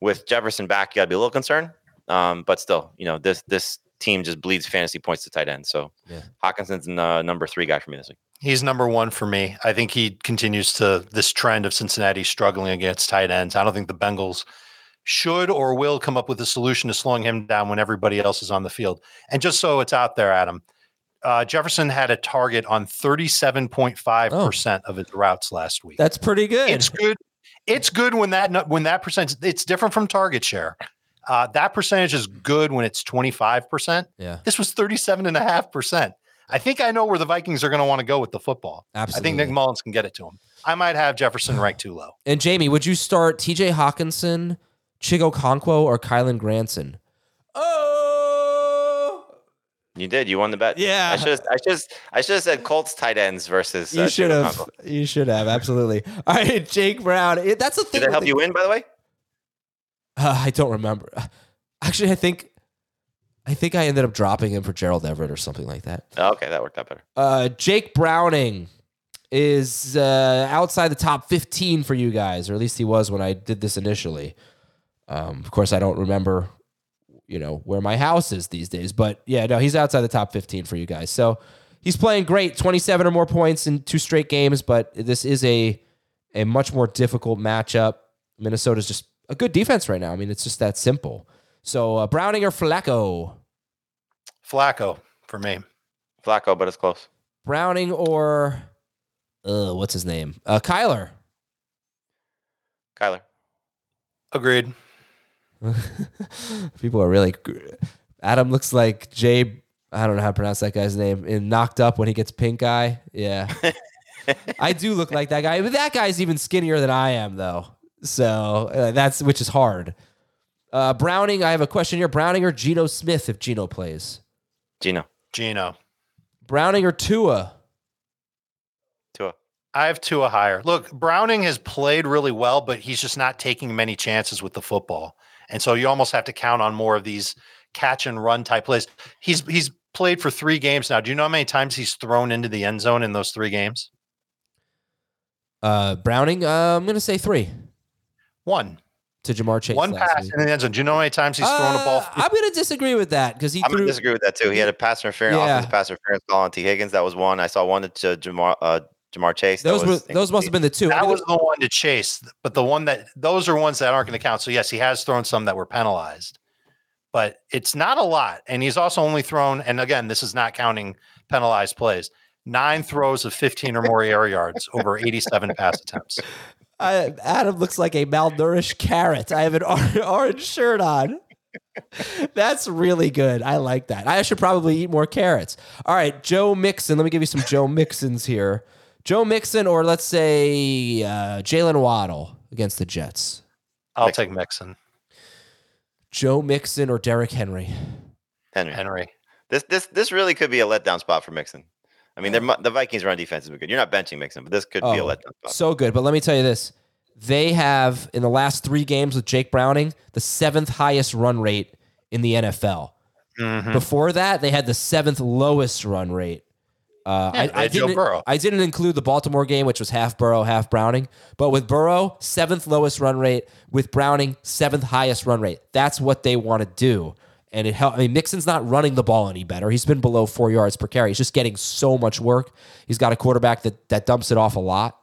With Jefferson back, you gotta be a little concerned. Um, but still, you know, this this team just bleeds fantasy points to tight end. So Yeah. Hockenson's the number three guy for me this week. He's number one for me. I think he continues to this trend of Cincinnati struggling against tight ends. I don't think the Bengals should or will come up with a solution to slowing him down when everybody else is on the field. And just so it's out there, Adam, uh, Jefferson had a target on 37.5% of his routes last week. That's pretty good. It's good. It's good when that when that percentage. It's different from target share. Uh, that percentage is good when it's 25%. yeah, This was 37.5%. I think I know where the Vikings are going to want to go with the football. Absolutely. I think. Nick Mullens can get it to him. I might have Jefferson ranked too low. and Jamie, would you start TJ Hockenson, Chig Okonkwo, or Kylen Granson? You did. You won the bet. Yeah. I should. I should. I should have said Colts tight ends versus. you uh, should Chico have. You should have. Absolutely. All right, Jake Brown. It- That's the thing. Did that with help the- you win, by the way? Uh, I don't remember. Actually, I think I think I ended up dropping him for Gerald Everett or something like that. Oh, okay, that worked out better. Uh, Jake Browning is uh, outside the top 15 for you guys, or at least he was when I did this initially. Um, of course, I don't remember, you know, where my house is these days, but yeah, no, he's outside the top 15 for you guys. So he's playing great, 27 or more points in two straight games, but this is a a much more difficult matchup. Minnesota's just a good defense right now. I mean, it's just that simple. So uh, Browning or Flacco? Flacco for me. Flacco, but it's close. Browning or uh, what's his name? Uh, Kyler. Kyler. Agreed. People are really. Adam looks like Jay. I don't know how to pronounce that guy's name. In Knocked Up when he gets pink eye. Yeah, I do look like that guy, but that guy's even skinnier than I am, though. So uh, that's which is hard. Uh, Browning, I have a question here. Browning or Geno Smith if Geno plays? Geno. Geno. Browning or Tua? Tua. I have Tua higher. Look, Browning has played really well, but he's just not taking many chances with the football. And so you almost have to count on more of these catch and run type plays. He's he's played for three games now. Do you know how many times he's thrown into the end zone in those three games? Uh, Browning, uh, I'm gonna say three One. to Ja'Marr Chase. One pass week. in the end zone. Do you know how many times he's thrown a ball? Uh, I'm gonna disagree with that because he I'm threw. gonna disagree with that too. He had a pass interference, Yeah. offensive pass interference call on Tee Higgins. That was one. I saw one to Ja'Marr, uh, Ja'Marr Chase. Those were was those must have been the two. I That was the one to chase, but the one that those are ones that aren't going to count. So yes, he has thrown some that were penalized, but it's not a lot. And he's also only thrown, and again, this is not counting penalized plays. Nine throws of 15 or more air yards over 87 pass attempts. I, Adam looks like a malnourished carrot. I have an orange shirt on. That's really good. I like that. I should probably eat more carrots. All right, Joe Mixon. Let me give you some Joe Mixons here. Joe Mixon, or let's say uh, Jaylen Waddle against the Jets. I'll take Mixon. Joe Mixon or Derrick Henry. Henry. Henry. This this this really could be a letdown spot for Mixon. I mean, they're the Vikings run defense is good. You're not benching Mixon, but this could be a Oh, letdown spot. So good. But let me tell you this. They have, in the last three games with Jake Browning, the seventh highest run rate in the NFL. Mhm. Before that, they had the seventh lowest run rate. Uh, Yeah, I, I didn't. Burrow. I didn't include the Baltimore game, which was half Burrow, half Browning. But with Burrow, seventh lowest run rate. With Browning, seventh highest run rate. That's what they want to do, and it helped. I mean, Mixon's not running the ball any better. He's been below four yards per carry. He's just getting so much work. He's got a quarterback that that dumps it off a lot.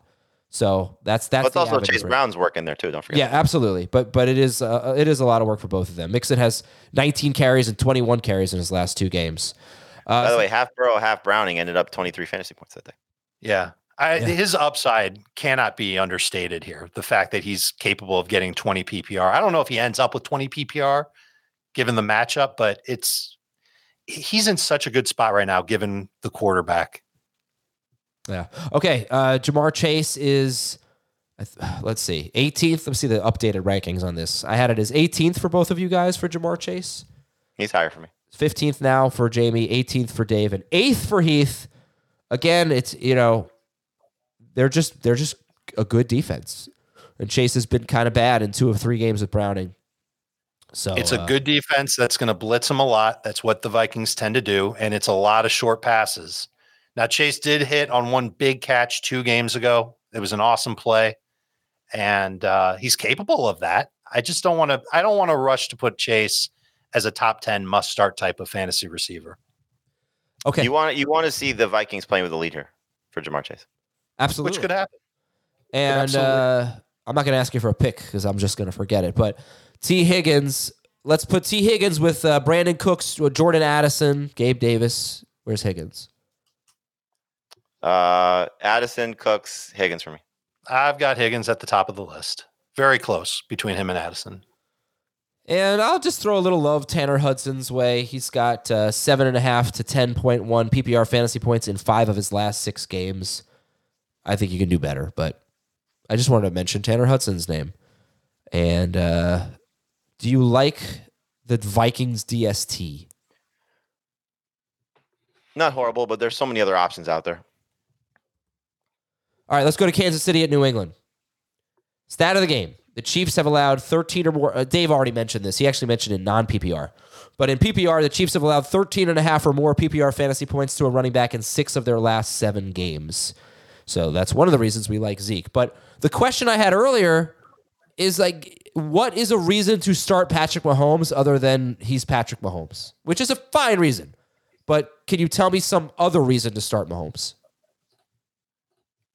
So that's that's. But it's the also avenue Chase for. Brown's work in there too. Don't forget. Yeah, absolutely. But but it is uh, it is a lot of work for both of them. Mixon has 19 carries and 21 carries in his last two games. Uh, By the way, half Burrow, half Browning ended up 23 fantasy points that day. Yeah. I, Yeah. His upside cannot be understated here. The fact that he's capable of getting 20 PPR. I don't know if he ends up with 20 PPR given the matchup, but it's he's in such a good spot right now given the quarterback. Yeah. Okay. Uh, Ja'Marr Chase is, let's see, 18th. Let me see the updated rankings on this. I had it as 18th for both of you guys for Ja'Marr Chase. He's higher for me. 15th now for Jamie, 18th for Dave, and 8th for Heath. Again, it's you know, they're just they're just a good defense, and Chase has been kind of bad in two of three games with Browning. So it's a uh, good defense that's going to blitz him a lot. That's what the Vikings tend to do, and it's a lot of short passes. Now Chase did hit on one big catch two games ago. It was an awesome play, and uh, he's capable of that. I just don't want to. I don't want to rush to put Chase as a top ten must start type of fantasy receiver. okay. You want you want to see the Vikings playing with a lead here for Ja'Marr Chase. absolutely. Which could happen. And absolutely. uh, I'm not going to ask you for a pick because I'm just going to forget it. But Tee Higgins, let's put Tee Higgins with uh, Brandin Cooks, uh, Jordan Addison, Gabe Davis. Where's Higgins? Uh, Addison, Cooks, Higgins for me. I've got Higgins at the top of the list. Very close between him and Addison. And I'll just throw a little love Tanner Hudson's way. He's got uh, seven and a half to ten point one PPR fantasy points in five of his last six games. I think you can do better, but I just wanted to mention Tanner Hudson's name. And uh, do you like the Vikings DST? Not horrible, but there's so many other options out there. All right, let's go to Kansas City at New England. Stat of the game. The Chiefs have allowed 13 or more. Uh, Dave already mentioned this. He actually mentioned in non PPR. But in PPR, the Chiefs have allowed 13 and a half or more PPR fantasy points to a running back in six of their last seven games. So that's one of the reasons we like Zeke. But the question I had earlier is like, what is a reason to start Patrick Mahomes other than he's Patrick Mahomes? Which is a fine reason. But can you tell me some other reason to start Mahomes?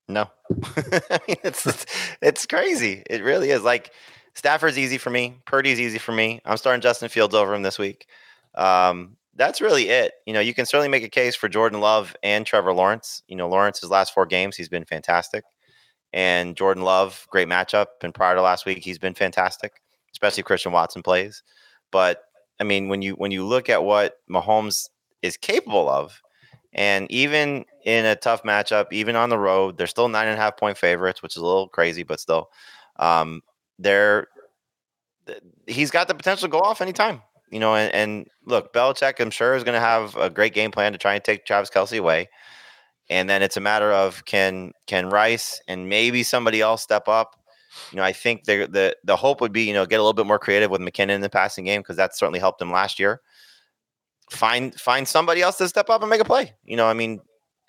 No, I mean it's it's crazy. It really is. Like Stafford's easy for me. Purdy's easy for me. I'm starting Justin Fields over him this week. Um, that's really it. You know, you can certainly make a case for Jordan Love and Trevor Lawrence. You know, Lawrence's last four games, he's been fantastic, and Jordan Love, great matchup. And prior to last week, he's been fantastic, especially Christian Watson plays. But I mean, when you when you look at what Mahomes is capable of, and even in a tough matchup, even on the road, they're still nine and a half point favorites, which is a little crazy, but still, um, they're th- he's got the potential to go off anytime. You know, and, and look, Belichick, I'm sure, is going to have a great game plan to try and take Travis Kelce away. And then it's a matter of can can Rice and maybe somebody else step up. You know, I think the the the hope would be you know get a little bit more creative with McKinnon in the passing game because that certainly helped him last year. Find find somebody else to step up and make a play. You know, I mean,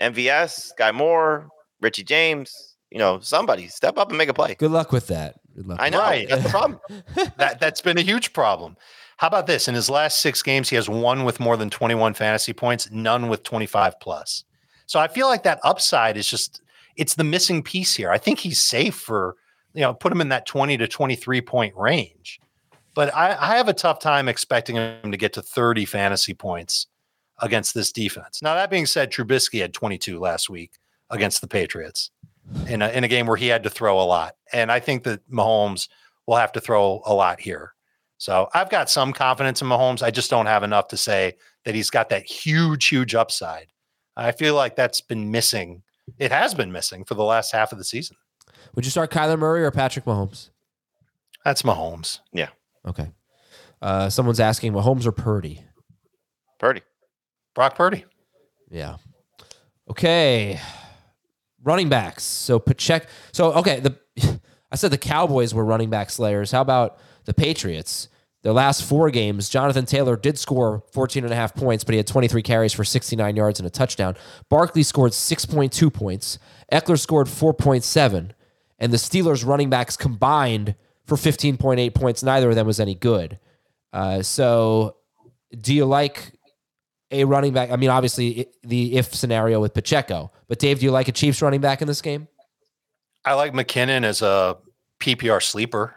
MVS, Skyy Moore, Richie James. You know, somebody step up and make a play. Good luck with that. Good luck. I know Right. that's the problem. that that's been a huge problem. How about this? In his last six games, he has one with more than 21 fantasy points, none with 25 plus. So I feel like that upside is just it's the missing piece here. I think he's safe for you know put him in that 20 to 23 point range, but I, I have a tough time expecting him to get to 30 fantasy points against this defense. Now that being said, Trubisky had 22 last week against the Patriots in a, in a game where he had to throw a lot, and I think that Mahomes will have to throw a lot here. So I've got some confidence in Mahomes. I just don't have enough to say that he's got that huge, huge upside. I feel like that's been missing. It has been missing for the last half of the season. Would you start Kyler Murray or Patrick Mahomes? That's Mahomes. Yeah. Okay. Uh, someone's asking Mahomes or Purdy. Purdy. Brock Purdy. Yeah. Okay. Running backs. So Pacheco. So okay, the I said the Cowboys were running back slayers. How about the Patriots? Their last four games, Jonathan Taylor did score 14 and a half points, but he had 23 carries for 69 yards and a touchdown. Barkley scored 6.2 points. Ekeler scored 4.7. And the Steelers running backs combined for 15.8 points. Neither of them was any good. Uh, so do you like a running back? I mean, obviously the if scenario with Pacheco, but Dave, do you like a Chiefs running back in this game? I like McKinnon as a PPR sleeper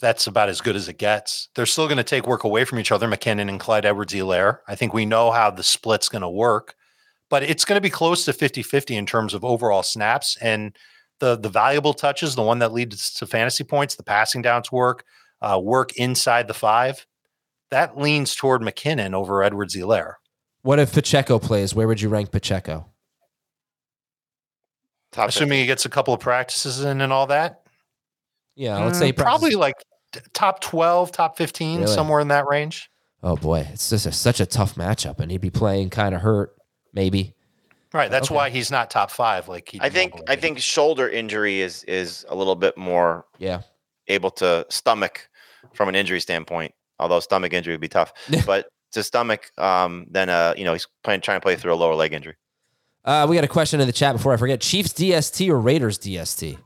that's about as good as it gets. They're still going to take work away from each other, McKinnon and Clyde Edwards Helaire. I think we know how the split's going to work, but it's going to be close to 50 50 in terms of overall snaps. And the, the valuable touches, the one that leads to fantasy points, the passing downs work, uh, work inside the five, that leans toward McKinnon over Edwards Helaire. What if Pacheco plays? Where would you rank Pacheco? Top Assuming 50. he gets a couple of practices in and all that. Yeah, let's say mm, probably like top 12, top 15, really? somewhere in that range. Oh boy, it's just a, such a tough matchup, and he'd be playing kind of hurt, maybe. Right, that's okay. why he's not top five. Like I think, I think shoulder injury is is a little bit more yeah able to stomach from an injury standpoint. Although stomach injury would be tough, but to stomach, um, then uh, you know he's playing trying to play through a lower leg injury. Uh, we got a question in the chat before I forget: Chiefs DST or Raiders DST?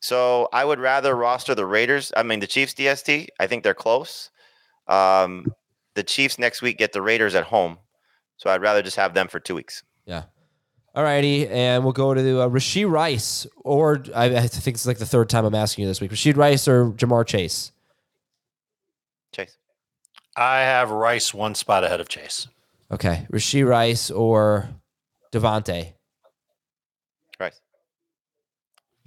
So I would rather roster the Raiders. I mean, the Chiefs DST. I think they're close. Um, the Chiefs next week get the Raiders at home, so I'd rather just have them for two weeks. Yeah. All righty, and we'll go to uh, Rashee Rice, or I, I, think it's like the third time I'm asking you this week. Rashee Rice or Ja'Marr Chase? Chase. I have Rice one spot ahead of Chase. Okay, Rashee Rice or Davante?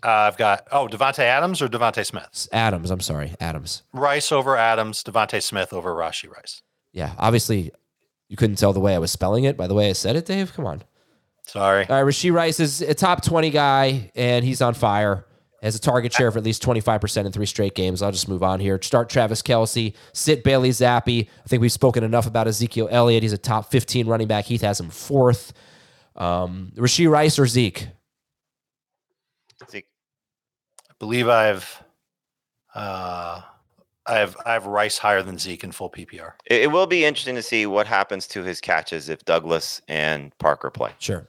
Uh, I've got oh Davante Adams or DeVonta Smith. Adams, I'm sorry, Adams. Rice over Adams, DeVonta Smith over Rashee Rice. Yeah, obviously you couldn't tell the way I was spelling it by the way I said it, Dave. Come on. Sorry. All right, Rashee Rice is a top 20 guy, and he's on fire. Has a target share of at least 25% in three straight games. I'll just move on here. Start Travis Kelce, sit Bailey Zappe. I think we've spoken enough about Ezekiel Elliott. He's a top 15 running back. Heath has him fourth. Um, Rashee Rice or Zeke? Zeke. I believe I've uh, I have I have Rice higher than Zeke in full PPR. It, it will be interesting to see what happens to his catches if Douglas and Parker play. Sure,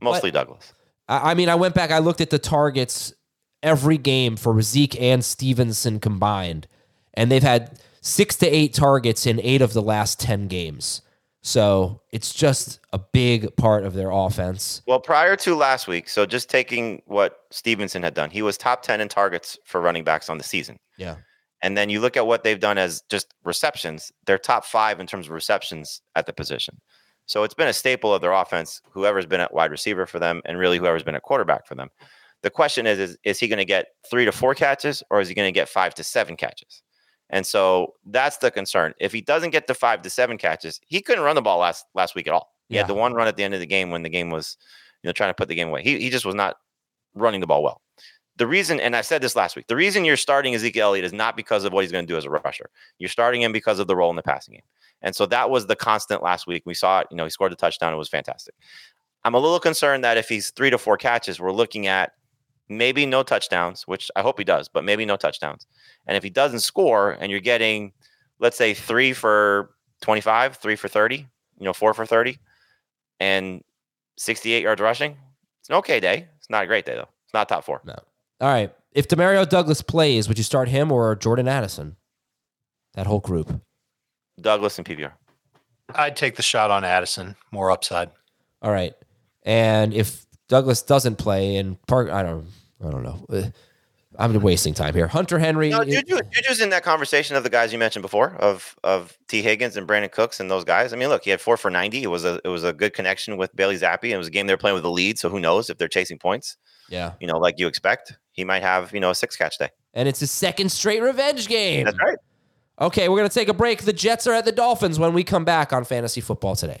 mostly but, Douglas. I mean, I went back. I looked at the targets every game for Zeke and Stevenson combined, and they've had six to eight targets in eight of the last ten games. So it's just a big part of their offense. Well, prior to last week, so just taking what Stevenson had done, he was top 10 in targets for running backs on the season. Yeah. And then you look at what they've done as just receptions, they're top five in terms of receptions at the position. So it's been a staple of their offense, whoever's been at wide receiver for them, and really whoever's been at quarterback for them. The question is, is, is he going to get three to four catches or is he going to get five to seven catches? And so that's the concern. If he doesn't get the five to seven catches, he couldn't run the ball last last week at all. He yeah. had the one run at the end of the game when the game was, you know, trying to put the game away. He he just was not running the ball well. The reason, and I said this last week, the reason you're starting Ezekiel Elliott is not because of what he's going to do as a rusher. You're starting him because of the role in the passing game. And so that was the constant last week. We saw it, you know, he scored a touchdown. It was fantastic. I'm a little concerned that if he's three to four catches, we're looking at maybe no touchdowns, which I hope he does, but maybe no touchdowns. And if he doesn't score and you're getting, let's say, three for 25, three for 30, you know, four for 30, and 68 yards rushing, it's an okay day. It's not a great day, though. It's not top four. No. All right. If Demario Douglas plays, would you start him or Jordan Addison? That whole group. Douglas and PPR. I'd take the shot on Addison, more upside. All right. And if Douglas doesn't play and Park, I don't, I don't know. Uh, I'm wasting time here. Hunter Henry. No, Juju, Juju's in that conversation of the guys you mentioned before of of Tee Higgins and Brandin Cooks and those guys. I mean, look, he had four for ninety. It was a it was a good connection with Bailey Zappe. It was a game they're playing with the lead, so who knows if they're chasing points? Yeah, you know, like you expect, he might have you know a six catch day. And it's a second straight revenge game. That's right. Okay, we're gonna take a break. The Jets are at the Dolphins when we come back on Fantasy Football today.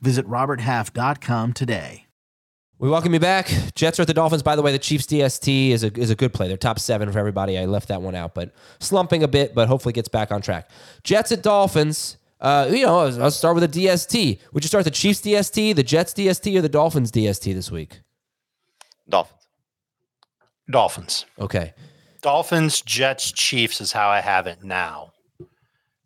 Visit RobertHalf.com today. We welcome you back. Jets are at the Dolphins. By the way, the Chiefs DST is a, is a good play. They're top seven for everybody. I left that one out, but slumping a bit, but hopefully gets back on track. Jets at Dolphins. Uh, you know, I'll start with the DST. Would you start the Chiefs DST, the Jets DST, or the Dolphins DST this week? Dolphins. Dolphins. Okay. Dolphins, Jets, Chiefs is how I have it now,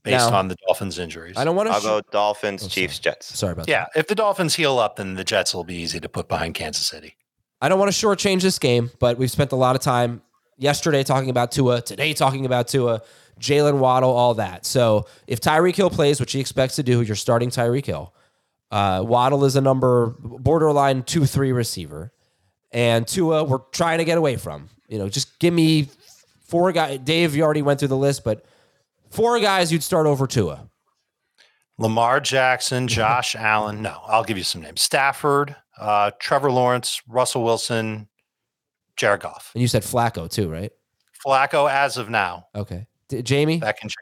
based Now- on the Dolphins' injuries. I don't want to. I'll to. go Dolphins, Oh, Chiefs, Jets. Sorry about that. yeah, if the Dolphins heal up, then the Jets will be easy to put behind Kansas City. I don't want to shortchange this game, but we've spent a lot of time yesterday talking about Tua, today talking about Tua, Jaylen Waddle, all that. So if Tyreek Hill plays, which he expects to do, you're starting Tyreek Hill. Uh, Waddle is a number borderline two three receiver, and Tua we're trying to get away from. You know, just give me four guys. Dave, you already went through the list, but four guys you'd start over Tua. Lamar Jackson, Josh Allen. No, I'll give you some names: Stafford, uh, Trevor Lawrence, Russell Wilson, Jared Goff, And you said Flacco too, right? Flacco. As of now, Okay, D- Jamey, that can change.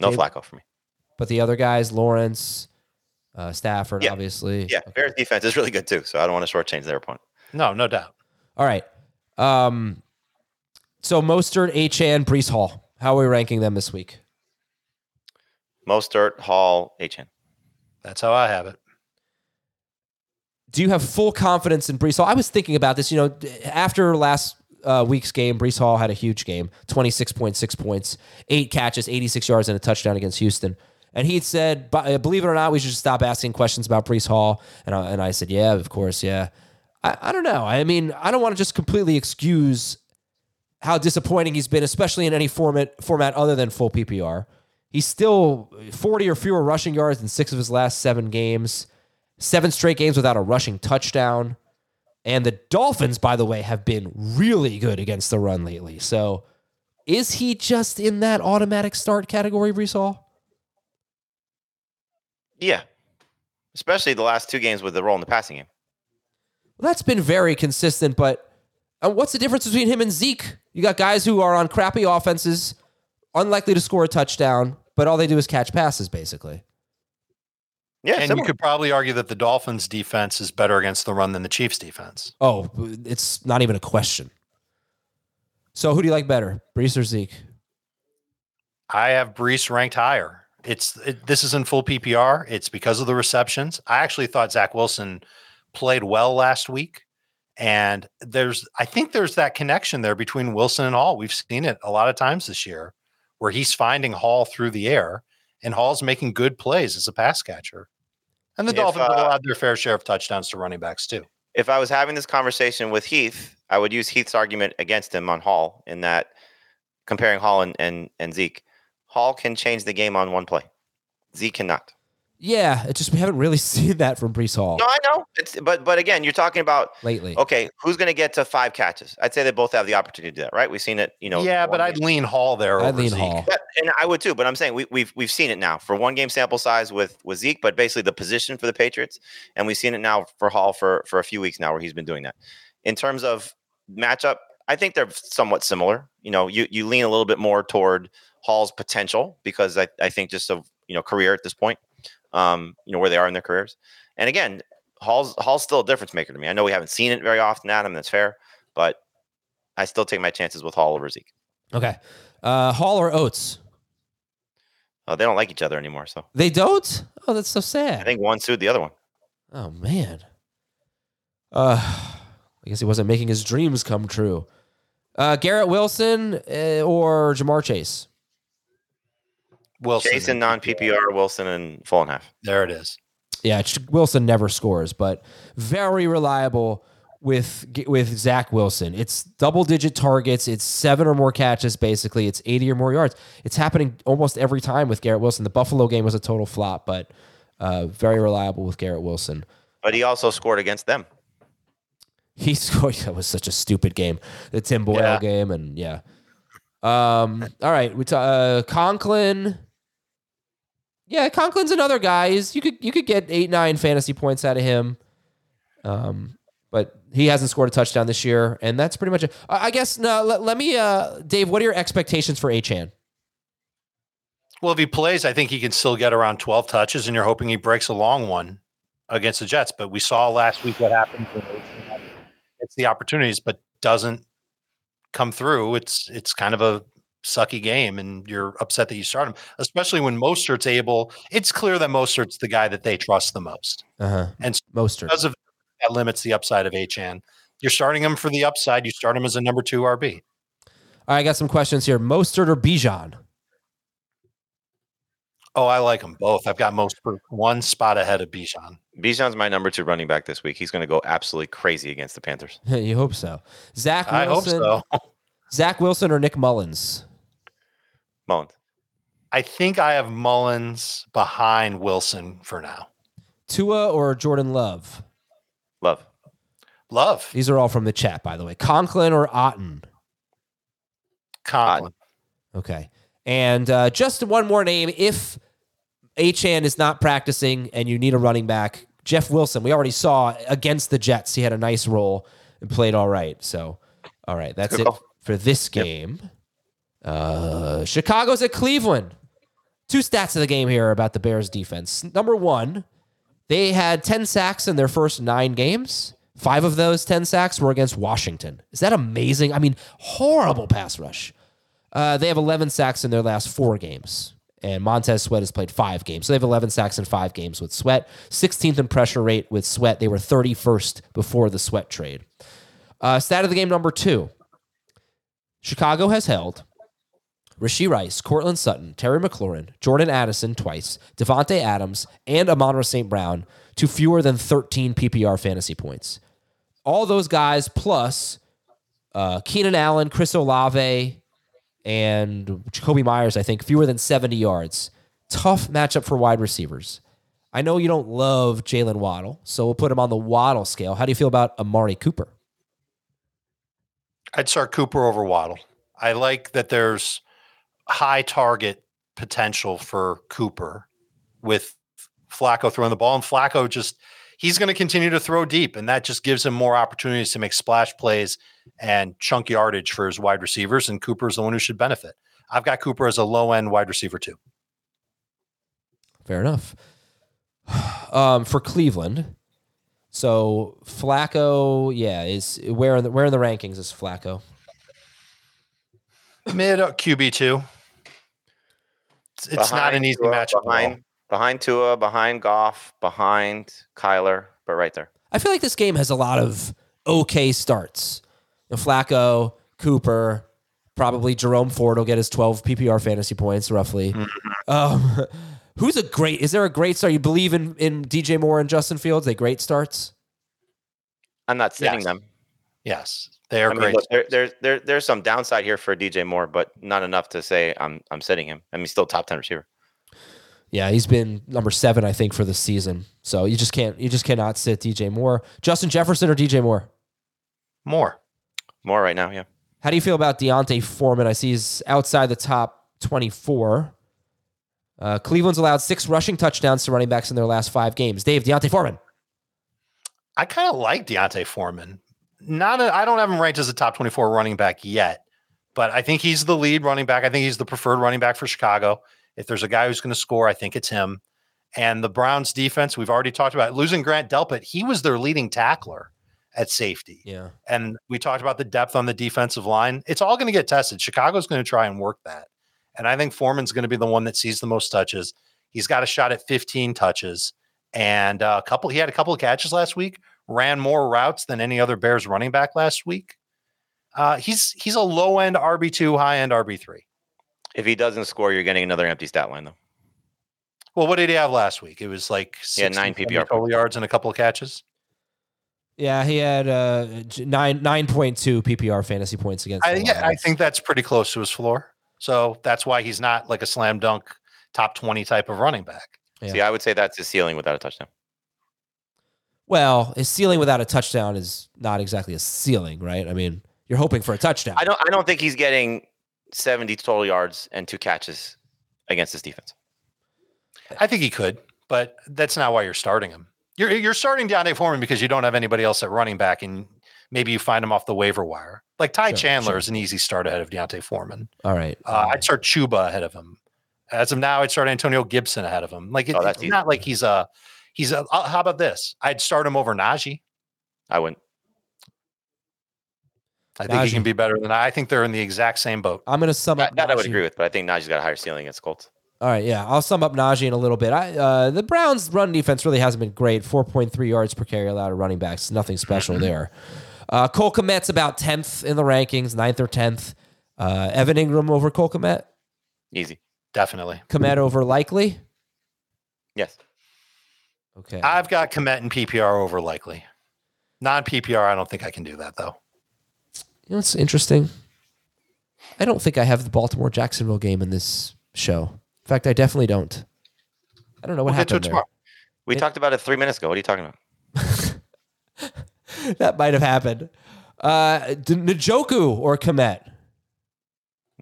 No Dave? Flacco for me. but the other guys, Lawrence, uh, Stafford, Yeah. obviously. Yeah, Bears defense is really good too, so I don't want to shortchange their opponent. No, no doubt. All right. Um, so Mostert, Achane, Breece Hall. How are we ranking them this week? Mostert, Hall, Achane. That's how I have it. Do you have full confidence in Breece Hall? I was thinking about this. You know, after last uh, week's game, Breece Hall had a huge game 26.6 points, eight catches, 86 yards, and a touchdown against Houston. And he said, uh, believe it or not, we should stop asking questions about Breece Hall. And I, and I said, yeah, of course, yeah. I, I don't know. I mean, I don't want to just completely excuse how disappointing he's been, especially in any format format other than full PPR. He's still 40 or fewer rushing yards in six of his last seven games, seven straight games without a rushing touchdown. And the Dolphins, by the way, have been really good against the run lately. So is he just in that automatic start category, Breece Hall? Yeah, especially the last two games with the role in the passing game. Well, that's been very consistent, but uh, what's the difference between him and Zeke? You got guys who are on crappy offenses, unlikely to score a touchdown, but all they do is catch passes, basically. Yeah, and similar. you could probably argue that the Dolphins' defense is better against the run than the Chiefs' defense. Oh, it's not even a question. So who do you like better, Breece or Zeke? I have Breece ranked higher. It's it, this is in full PPR. It's because of the receptions. I actually thought Zach Wilson played well last week, and there's I think there's that connection there between Wilson and Hall. We've seen it a lot of times this year, where he's finding Hall through the air, and Hall's making good plays as a pass catcher. And the If, Dolphins have uh, allowed their fair share of touchdowns to running backs too. if I was having this conversation with Heath, I would use Heath's argument against him on Hall in that comparing Hall and, and, and Zeke. Hall can change the game on one play. Zeke cannot. Yeah, it just we haven't really seen that from Breece Hall No, I know. It's, but but again, you're talking about lately. okay, who's going to get to five catches? I'd say they both have the opportunity to do that, right? We've seen it. You know. yeah, one but I'd lean Hall there. I'd over lean Zeke. Hall. Yeah, and I would too. But I'm saying we, we've we've seen it now for one game sample size with with Zeke, but basically the position for the Patriots, and we've seen it now for Hall for for a few weeks now where he's been doing that. In terms of matchup, I think they're somewhat similar. You know, you you lean a little bit more toward Hall's potential because I, I think just of you know career at this point, um, you know where they are in their careers, and again, Hall's Hall's still a difference maker to me. I know we haven't seen it very often, Adam. That's fair, but I still take my chances with Hall over Zeke. Okay. Uh, Hall or Oates? Uh, they don't like each other anymore, so They don't? Oh, that's so sad. I think one sued the other one. Oh man. Uh, I guess he wasn't making his dreams come true. Uh, Garrett Wilson uh, or Ja'Marr Chase? Wilson. Chase in and non PPR, Wilson and full and half. There it is. Yeah, Wilson never scores, but very reliable with with Zach Wilson. It's double digit targets. It's seven or more catches. Basically, it's eighty or more yards. It's happening almost every time with Garrett Wilson. The Buffalo game was a total flop, but uh, very reliable with Garrett Wilson. But he also scored against them. He scored. That was such a stupid game. The Tim Boyle Yeah. game, and yeah. Um. All right. We ta- uh, Conklin. Yeah, Conklin's another guy. He's, you could you could get eight nine fantasy points out of him. Um, but he hasn't scored a touchdown this year, and that's pretty much it. I guess no. Let, let me, uh, Dave. What are your expectations for Achane? Well, if he plays, I think he can still get around 12 touches, and you're hoping he breaks a long one against the Jets. But we saw last week what happens when it's the opportunities, but doesn't come through. It's it's kind of a sucky game, and you're upset that you start him, especially when Mostert's able. It's clear that Mostert's the guy that they trust the most, Uh huh. and Mostert. because of that limits the upside of Achane. You're starting him for the upside. You start him as a number two RB. All right, I got some questions here. Mostert or Bijan? Oh, I like them both. I've got most one spot ahead of Bijan. Bijan's my number two running back this week. He's going to go absolutely crazy against the Panthers. you hope so. Zach I hope so. Zach Wilson or Nick Mullens? Mullens. I think I have Mullens behind Wilson for now. Tua or Jordan Love? Love. Love These are all from the chat, by the way. Conklin or Otton? Conklin. Okay. And uh, just one more name. If Achane is not practicing and you need a running back, Jeff Wilson, we already saw against the Jets. He had a nice role and played all right. So, all right. That's Good it call. for this game. Uh, Chicago's at Cleveland. Two stats of the game here about the Bears defense. Number one, they had 10 sacks in their first nine games. Five of those 10 sacks were against Washington. Is that amazing? I mean, horrible pass rush. Uh, they have 11 sacks in their last four games. And Montez Sweat has played five games. So they have 11 sacks in five games with Sweat. 16th in pressure rate with Sweat. They were 31st before the Sweat trade. Uh, stat of the game number two Chicago has held Rashee Rice, Courtland Sutton, Terry McLaurin, Jordan Addison twice, Davante Adams, and Amon-Ra St. Brown to fewer than 13 PPR fantasy points. All those guys plus uh, Keenan Allen, Chris Olave, and Jakobi Meyers, I think, fewer than 70 yards. Tough matchup for wide receivers. I know you don't love Jaylen Waddle, so we'll put him on the Waddle scale. How do you feel about Amari Cooper? I'd start Cooper over Waddle. I like that there's high target potential for Cooper with Flacco throwing the ball, and Flacco just he's going to continue to throw deep, and that just gives him more opportunities to make splash plays and chunk yardage for his wide receivers. And Cooper's the one who should benefit. I've got Cooper as a low end wide receiver too. Fair enough. Um, for Cleveland, so Flacco, yeah, is where in the, where in the rankings is Flacco? Mid QB two. It's, it's not an easy Tua, matchup. at all. Behind, behind Tua, behind Goff, behind Kyler, but right there. I feel like this game has a lot of okay starts. You know, Flacco, Cooper, probably Jerome Ford will get his 12 PPR fantasy points roughly. Um, who's a great? Is there a great start? You believe in in DJ Moore and Justin Fields? They great starts. I'm not sitting Yes. them. Yes, they are I mean, great. look, there, there, there, there's some downside here for DJ Moore, but not enough to say I'm, I'm sitting him. I mean, still top ten receiver. Yeah, he's been number seven, I think, for the season. So you just can't you just cannot sit DJ Moore. Justin Jefferson or DJ Moore? More. Moore right now, yeah. How do you feel about D'Onta Foreman? I see he's outside the top 24. Uh, Cleveland's allowed six rushing touchdowns to running backs in their last five games. Dave, D'Onta Foreman. I kind of like D'Onta Foreman. Not a, I don't have him ranked as a top 24 running back yet, but I think he's the lead running back. I think he's the preferred running back for Chicago. If there's a guy who's going to score, I think it's him. And the Browns defense, we've already talked about losing Grant Delpit. He was their leading tackler at safety. Yeah. And we talked about the depth on the defensive line. It's all going to get tested. Chicago's going to try and work that. And I think Foreman's going to be the one that sees the most touches. He's got a shot at 15 touches and uh, a couple. He had a couple of catches last week. Ran more routes than any other Bears running back last week. Uh, he's he's a low end RB two, high end RB three. If he doesn't score, you're getting another empty stat line though. Well, what did he have last week? It was like Yeah, nine PPR total yards and a couple of catches. Yeah, he had uh, nine nine point two PPR fantasy points against. I, the yeah, I think that's pretty close to his floor. So that's why he's not like a slam dunk top 20 type of running back. Yeah. See, I would say that's his ceiling without a touchdown. Well, his ceiling without a touchdown is not exactly a ceiling, right? I mean, you're hoping for a touchdown. I don't. I don't think he's getting 70 total yards and two catches against this defense. I think he could, but that's not why you're starting him. You're you're starting D'Onta Foreman because you don't have anybody else at running back, and maybe you find him off the waiver wire. Like Ty Sure, Chandler sure. is an easy start ahead of D'Onta Foreman. All right. Uh, I'd start Chuba ahead of him. As of now, I'd start Antonio Gibson ahead of him. Like it, Oh, that's it's easy. not like he's a he's a. uh, how about this? I'd start him over Najee. I wouldn't. I think he can be better than I. I think they're in the exact same boat. I'm going to sum up. That, that I would Najee. agree with, but I think Najee's got a higher ceiling against Colts. All right, yeah, I'll sum up Najee in a little bit. I, uh, the Browns' run defense really hasn't been great. 4.3 yards per carry allowed to running backs. Nothing special there. Uh, Cole Kmet's about 10th in the rankings, 9th or 10th. Uh, Evan Engram over Cole Kmet. Easy. Definitely. Kmet over likely. Yes. Okay. I've got Kmet and PPR over likely. Non PPR, I don't think I can do that though. You know what's interesting? I don't think I have the Baltimore Jacksonville game in this show. In fact, I definitely don't. I don't know what We'll get to happened it there. tomorrow. We It- talked about it three minutes ago. What are you talking about? that might have happened. Uh, Njoku or Kmet?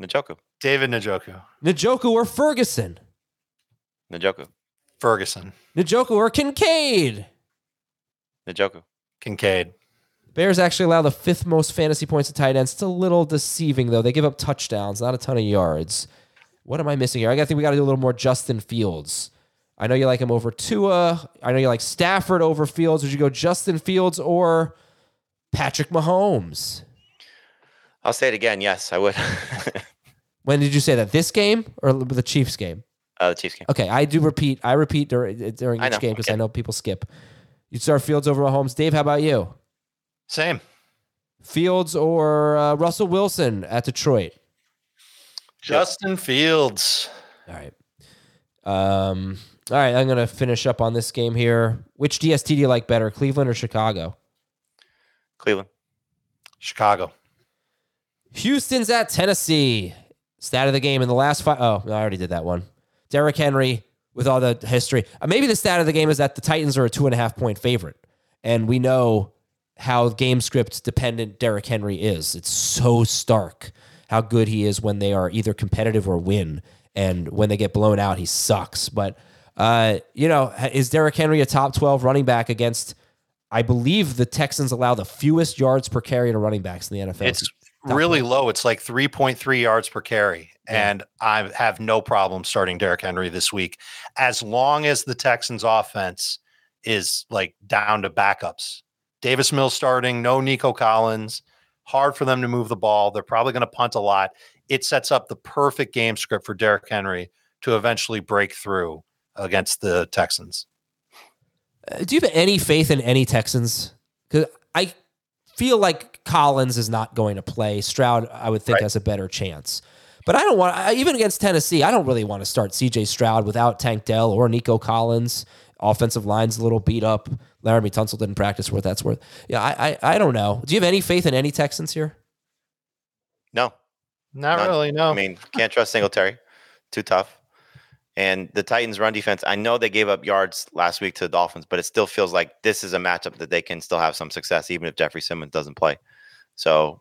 Njoku. David Njoku, Njoku or Ferguson? Njoku. Ferguson, Njoku or Kincaid? Njoku. Kincaid. Bears actually allow the fifth most fantasy points to tight ends. It's a little deceiving though. They give up touchdowns, not a ton of yards. What am I missing here? I gotta think we got to do a little more Justin Fields. I know you like him over Tua. I know you like Stafford over Fields. Would you go Justin Fields or Patrick Mahomes? I'll say it again. Yes, I would. When did you say that? This game or the Chiefs game? Uh, the Chiefs game. Okay, I do repeat. I repeat during, during I each know, game because okay. I know people skip. You start Fields over Mahomes. Dave, how about you? Same. Fields or uh, Russell Wilson at Detroit? Justin Fields. All right. Um, all right, I'm going to finish up on this game here. Which DST do you like better, Cleveland or Chicago? Cleveland. Chicago. Houston's at Tennessee. Stat of the game in the last five oh, no, I already did that one. Derrick Henry with all the history. Uh, maybe the stat of the game is that the Titans are a two and a half point favorite. And we know how game script dependent Derrick Henry is. It's so stark how good he is when they are either competitive or win. And when they get blown out, he sucks. But, uh, you know, is Derrick Henry a top 12 running back against, I believe the Texans allow the fewest yards per carry to running backs in the NFL? It's really low. It's like 3.3 yards per carry. And I have no problem starting Derrick Henry this week as long as the Texans offense is like down to backups. Davis Mills starting, no Nico Collins. Hard for them to move the ball. They're probably going to punt a lot. It sets up the perfect game script for Derrick Henry to eventually break through against the Texans. Uh, do you have any faith in any Texans? Because I feel like Collins is not going to play. Stroud, I would think, Right. has a better chance. But I don't want, I, even against Tennessee, I don't really want to start CJ Stroud without Tank Dell or Nico Collins. Offensive line's a little beat up. Laremy Tunsil didn't practice for what that's worth. Yeah, I, I, I don't know. Do you have any faith in any Texans here? No. Not None. really, no. I mean, can't trust Singletary. Too tough. And the Titans' run defense, I know they gave up yards last week to the Dolphins, but it still feels like this is a matchup that they can still have some success, even if Jeffrey Simmons doesn't play. So,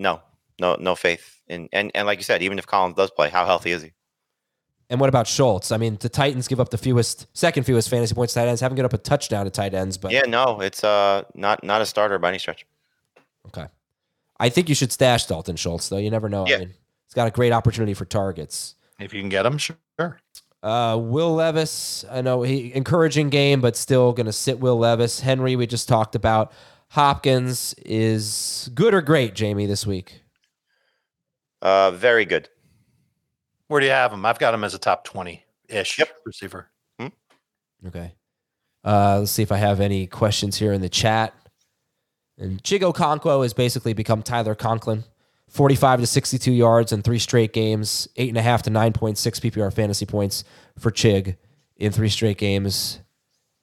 no, no, no faith. In and and like you said, even if Collins does play, how healthy is he? And what about Schultz? I mean, the Titans give up the fewest, second fewest fantasy points to tight ends. Haven't given up a touchdown to tight ends, but yeah, no, it's uh not not a starter by any stretch. Okay. I think you should stash Dalton Schultz, though. You never know. Yeah. I mean, he's got a great opportunity for targets. if you can get him, sure. Uh, Will Levis, I know he encouraging game, but still going to sit Will Levis. Henry, we just talked about. Hopkins is good or great, Jamey, this week. Uh, very good. Where do you have him? I've got him as a top 20 ish Yep. receiver. Okay. Uh, let's see if I have any questions here in the chat. And Chig Okonkwo has basically become Tyler Conklin. 45 to 62 yards in three straight games, eight and a half to 9.6 PPR fantasy points for Chig in three straight games.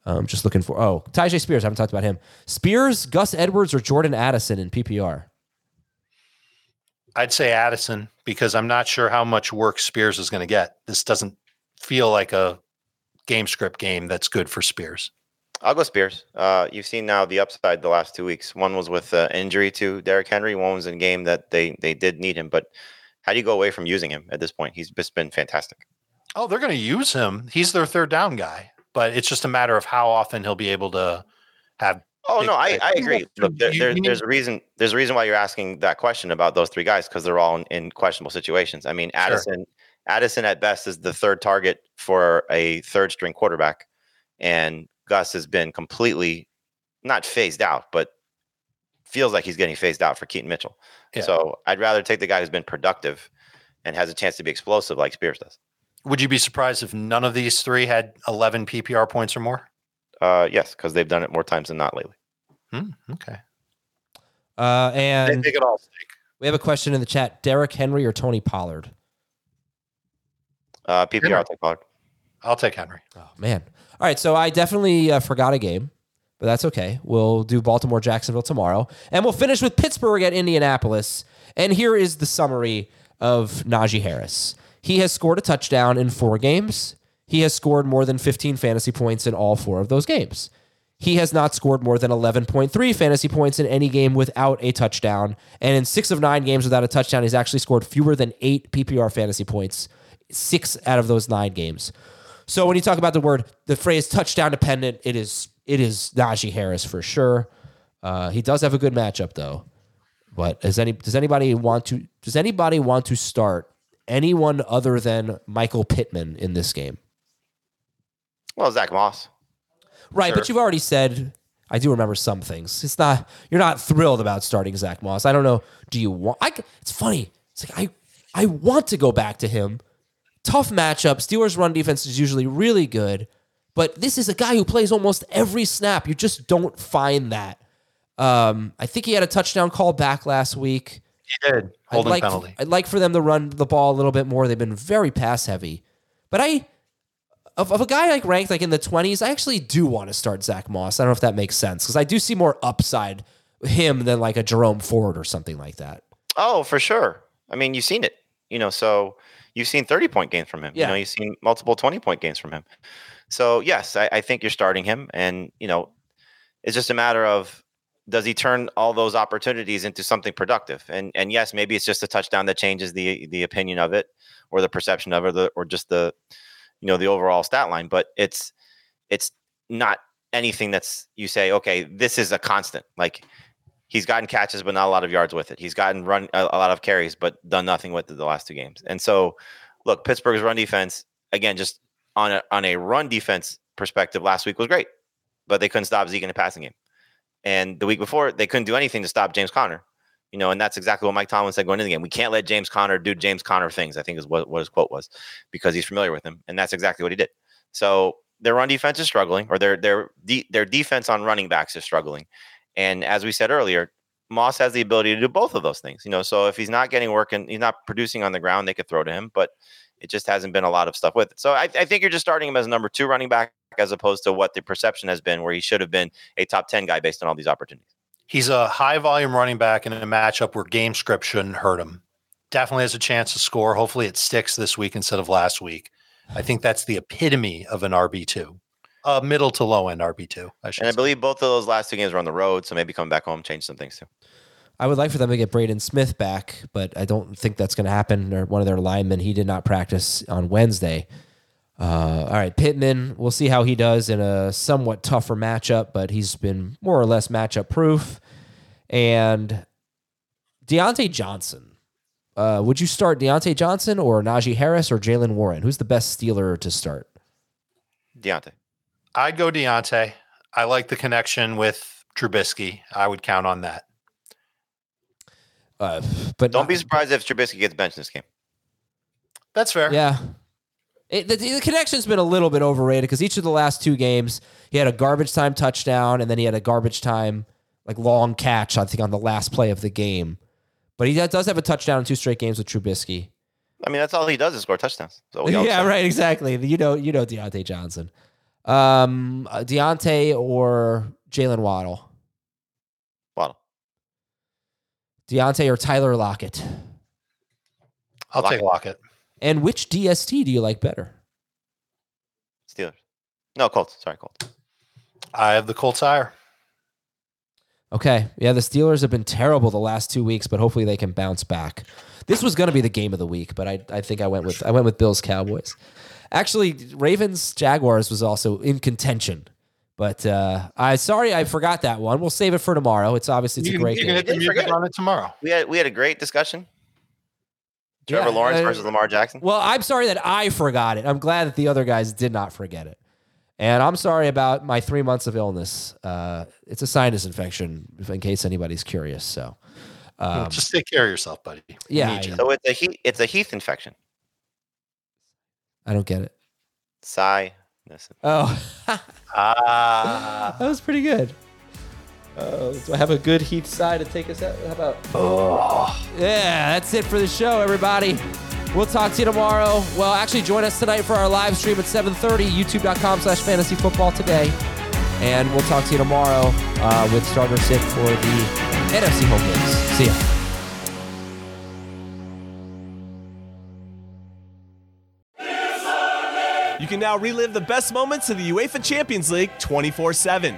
Um, just looking for oh Tyjae Spears. I haven't talked about him. Spears, Gus Edwards, or Jordan Addison in PPR. I'd say Addison because I'm not sure how much work Spears is going to get. This doesn't feel like a game script game that's good for Spears. I'll go Spears. Uh, you've seen now the upside the last two weeks. One was with uh, injury to Derrick Henry. One was in game that they they did need him. But how do you go away from using him at this point? He's just been fantastic. Oh, they're going to use him. He's their third down guy, but it's just a matter of how often he'll be able to have. Oh no, I. I agree. Look, there, there- there's a reason. There's a reason why you're asking that question about those three guys because they're all in, in questionable situations. I mean, Addison, Addison at best is the third target for a third string quarterback, and Gus has been completely not phased out, but feels like he's getting phased out for Keaton Mitchell. Yeah. So I'd rather take the guy who's been productive and has a chance to be explosive like Spears does. Would you be surprised if none of these three had 11 PPR points or more? Uh, yes, because they've done it more times than not lately. Hmm, okay. Uh, and make it all stick. we have a question in the chat: Derrick Henry or Tony Pollard? Uh, PPR, Henry. I'll take Pollard. I'll take Henry. Oh man! All right, so I definitely uh, forgot a game, but that's okay. We'll do Baltimore Jacksonville tomorrow, and we'll finish with Pittsburgh at Indianapolis. And here is the summary of Najee Harris. He has scored a touchdown in four games. He has scored more than 15 fantasy points in all four of those games. He has not scored more than 11.3 fantasy points in any game without a touchdown. And in six of nine games without a touchdown, he's actually scored fewer than eight PPR fantasy points, six out of those nine games. So when you talk about the word, the phrase touchdown dependent, it is it is Najee Harris for sure. Uh, he does have a good matchup though. But any does anybody want to does anybody want to start anyone other than Michael Pittman in this game? Well, Zack Moss. Right, but you've already said I do remember some things. It's not you're not thrilled about starting Zack Moss. I don't know. Do you want? I, it's funny. It's like I I want to go back to him. Tough matchup. Steelers run defense is usually really good, but this is a guy who plays almost every snap. You just don't find that. Um, I think he had a touchdown call back last week. He did. I'd Holding like, penalty. I'd like for them to run the ball a little bit more. They've been very pass heavy. But I, of, of a guy like ranked like in the 20s, I actually do want to start Zack Moss. I don't know if that makes sense because I do see more upside him than like a Jerome Ford or something like that. Oh, for sure. I mean, you've seen it. You know, so you've seen 30 point games from him. You Yeah. know, you've seen multiple 20 point games from him. So yes, I, I think you're starting him. And, you know, it's just a matter of does he turn all those opportunities into something productive? And and yes, maybe it's just a touchdown that changes the the opinion of it or the perception of it or, the, or just the you know the overall stat line. But it's it's not anything that's you say, okay, this is a constant. Like he's gotten catches, but not a lot of yards with it. He's gotten run a, a lot of carries, but done nothing with it the last two games. And so, look, Pittsburgh's run defense again, just on a on a run defense perspective, last week was great, but they couldn't stop Zeke in the passing game. And the week before, they couldn't do anything to stop James Conner. You know, and that's exactly what Mike Tomlin said going into the game. We can't let James Conner do James Conner things. I think is what, what his quote was, because he's familiar with him, and that's exactly what he did. So their run defense is struggling, or their their de- their defense on running backs is struggling. And as we said earlier, Moss has the ability to do both of those things. You know, so if he's not getting work and he's not producing on the ground, they could throw to him, but it just hasn't been a lot of stuff with it. So I, I think you're just starting him as a number two running back as opposed to what the perception has been, where he should have been a top ten guy based on all these opportunities. He's a high volume running back in a matchup where game script shouldn't hurt him. Definitely has a chance to score. Hopefully it sticks this week instead of last week. I think that's the epitome of an RB2, a uh, middle to low end RB2. I should And I say. believe both of those last two games were on the road, so maybe coming back home change some things too. I would like for them to get Braden Smith back, but I don't think that's going to happen. Or one of their linemen, he did not practice on Wednesday. Uh, all right, Pittman, we'll see how he does in a somewhat tougher matchup, but he's been more or less matchup proof. And Diontae Johnson, uh, would you start Diontae Johnson or Najee Harris or Jaylen Warren? Who's the best Steeler to start? Diontae. I'd go Diontae. I like the connection with Trubisky. I would count on that. Uh, but Don't not- be surprised if Trubisky gets benched in this game. That's fair. Yeah. It, the, the connection's been a little bit overrated because each of the last two games, he had a garbage time touchdown and then he had a garbage time, like long catch, I think, on the last play of the game. But he does have a touchdown in two straight games with Trubisky. I mean, that's all he does is score touchdowns. So yeah, say. right. Exactly. You know, you know Diontae Johnson, um, uh, Diontae or Jaylen Waddle, Waddle. Diontae or Tyler Lockett. I'll take Lockett. And which DST do you like better? Steelers. No, Colts. Sorry, Colts. I have the Colts higher. Okay. Yeah, the Steelers have been terrible the last two weeks, but hopefully they can bounce back. This was going to be the game of the week, but I, I think I went with I went with Bills Cowboys. Actually, Ravens Jaguars was also in contention, but uh, I sorry I forgot that one. We'll save it for tomorrow. It's obviously it's You a can, great you game. can hit the music on it tomorrow. We had we had a great discussion. Trevor Yeah, Lawrence uh, versus Lamar Jackson. Well, I'm sorry that I forgot it. I'm glad that the other guys did not forget it. And I'm sorry about my three months of illness. Uh, it's a sinus infection, in case anybody's curious. So, um, Just take care of yourself, buddy. We yeah, you. So it's a heath. It's a heath infection. I don't get it. Sigh. Oh, Ah. that was pretty good. Uh, do I have a good Heath side to take us out? How about? Oh. Yeah, that's it for the show, everybody. We'll talk to you tomorrow. Well, actually, join us tonight for our live stream at 7:30, youtube.com slash fantasy football today. And we'll talk to you tomorrow uh, with starter sit for the NFC home games. See ya. You can now relive the best moments of the UEFA Champions League 24 7.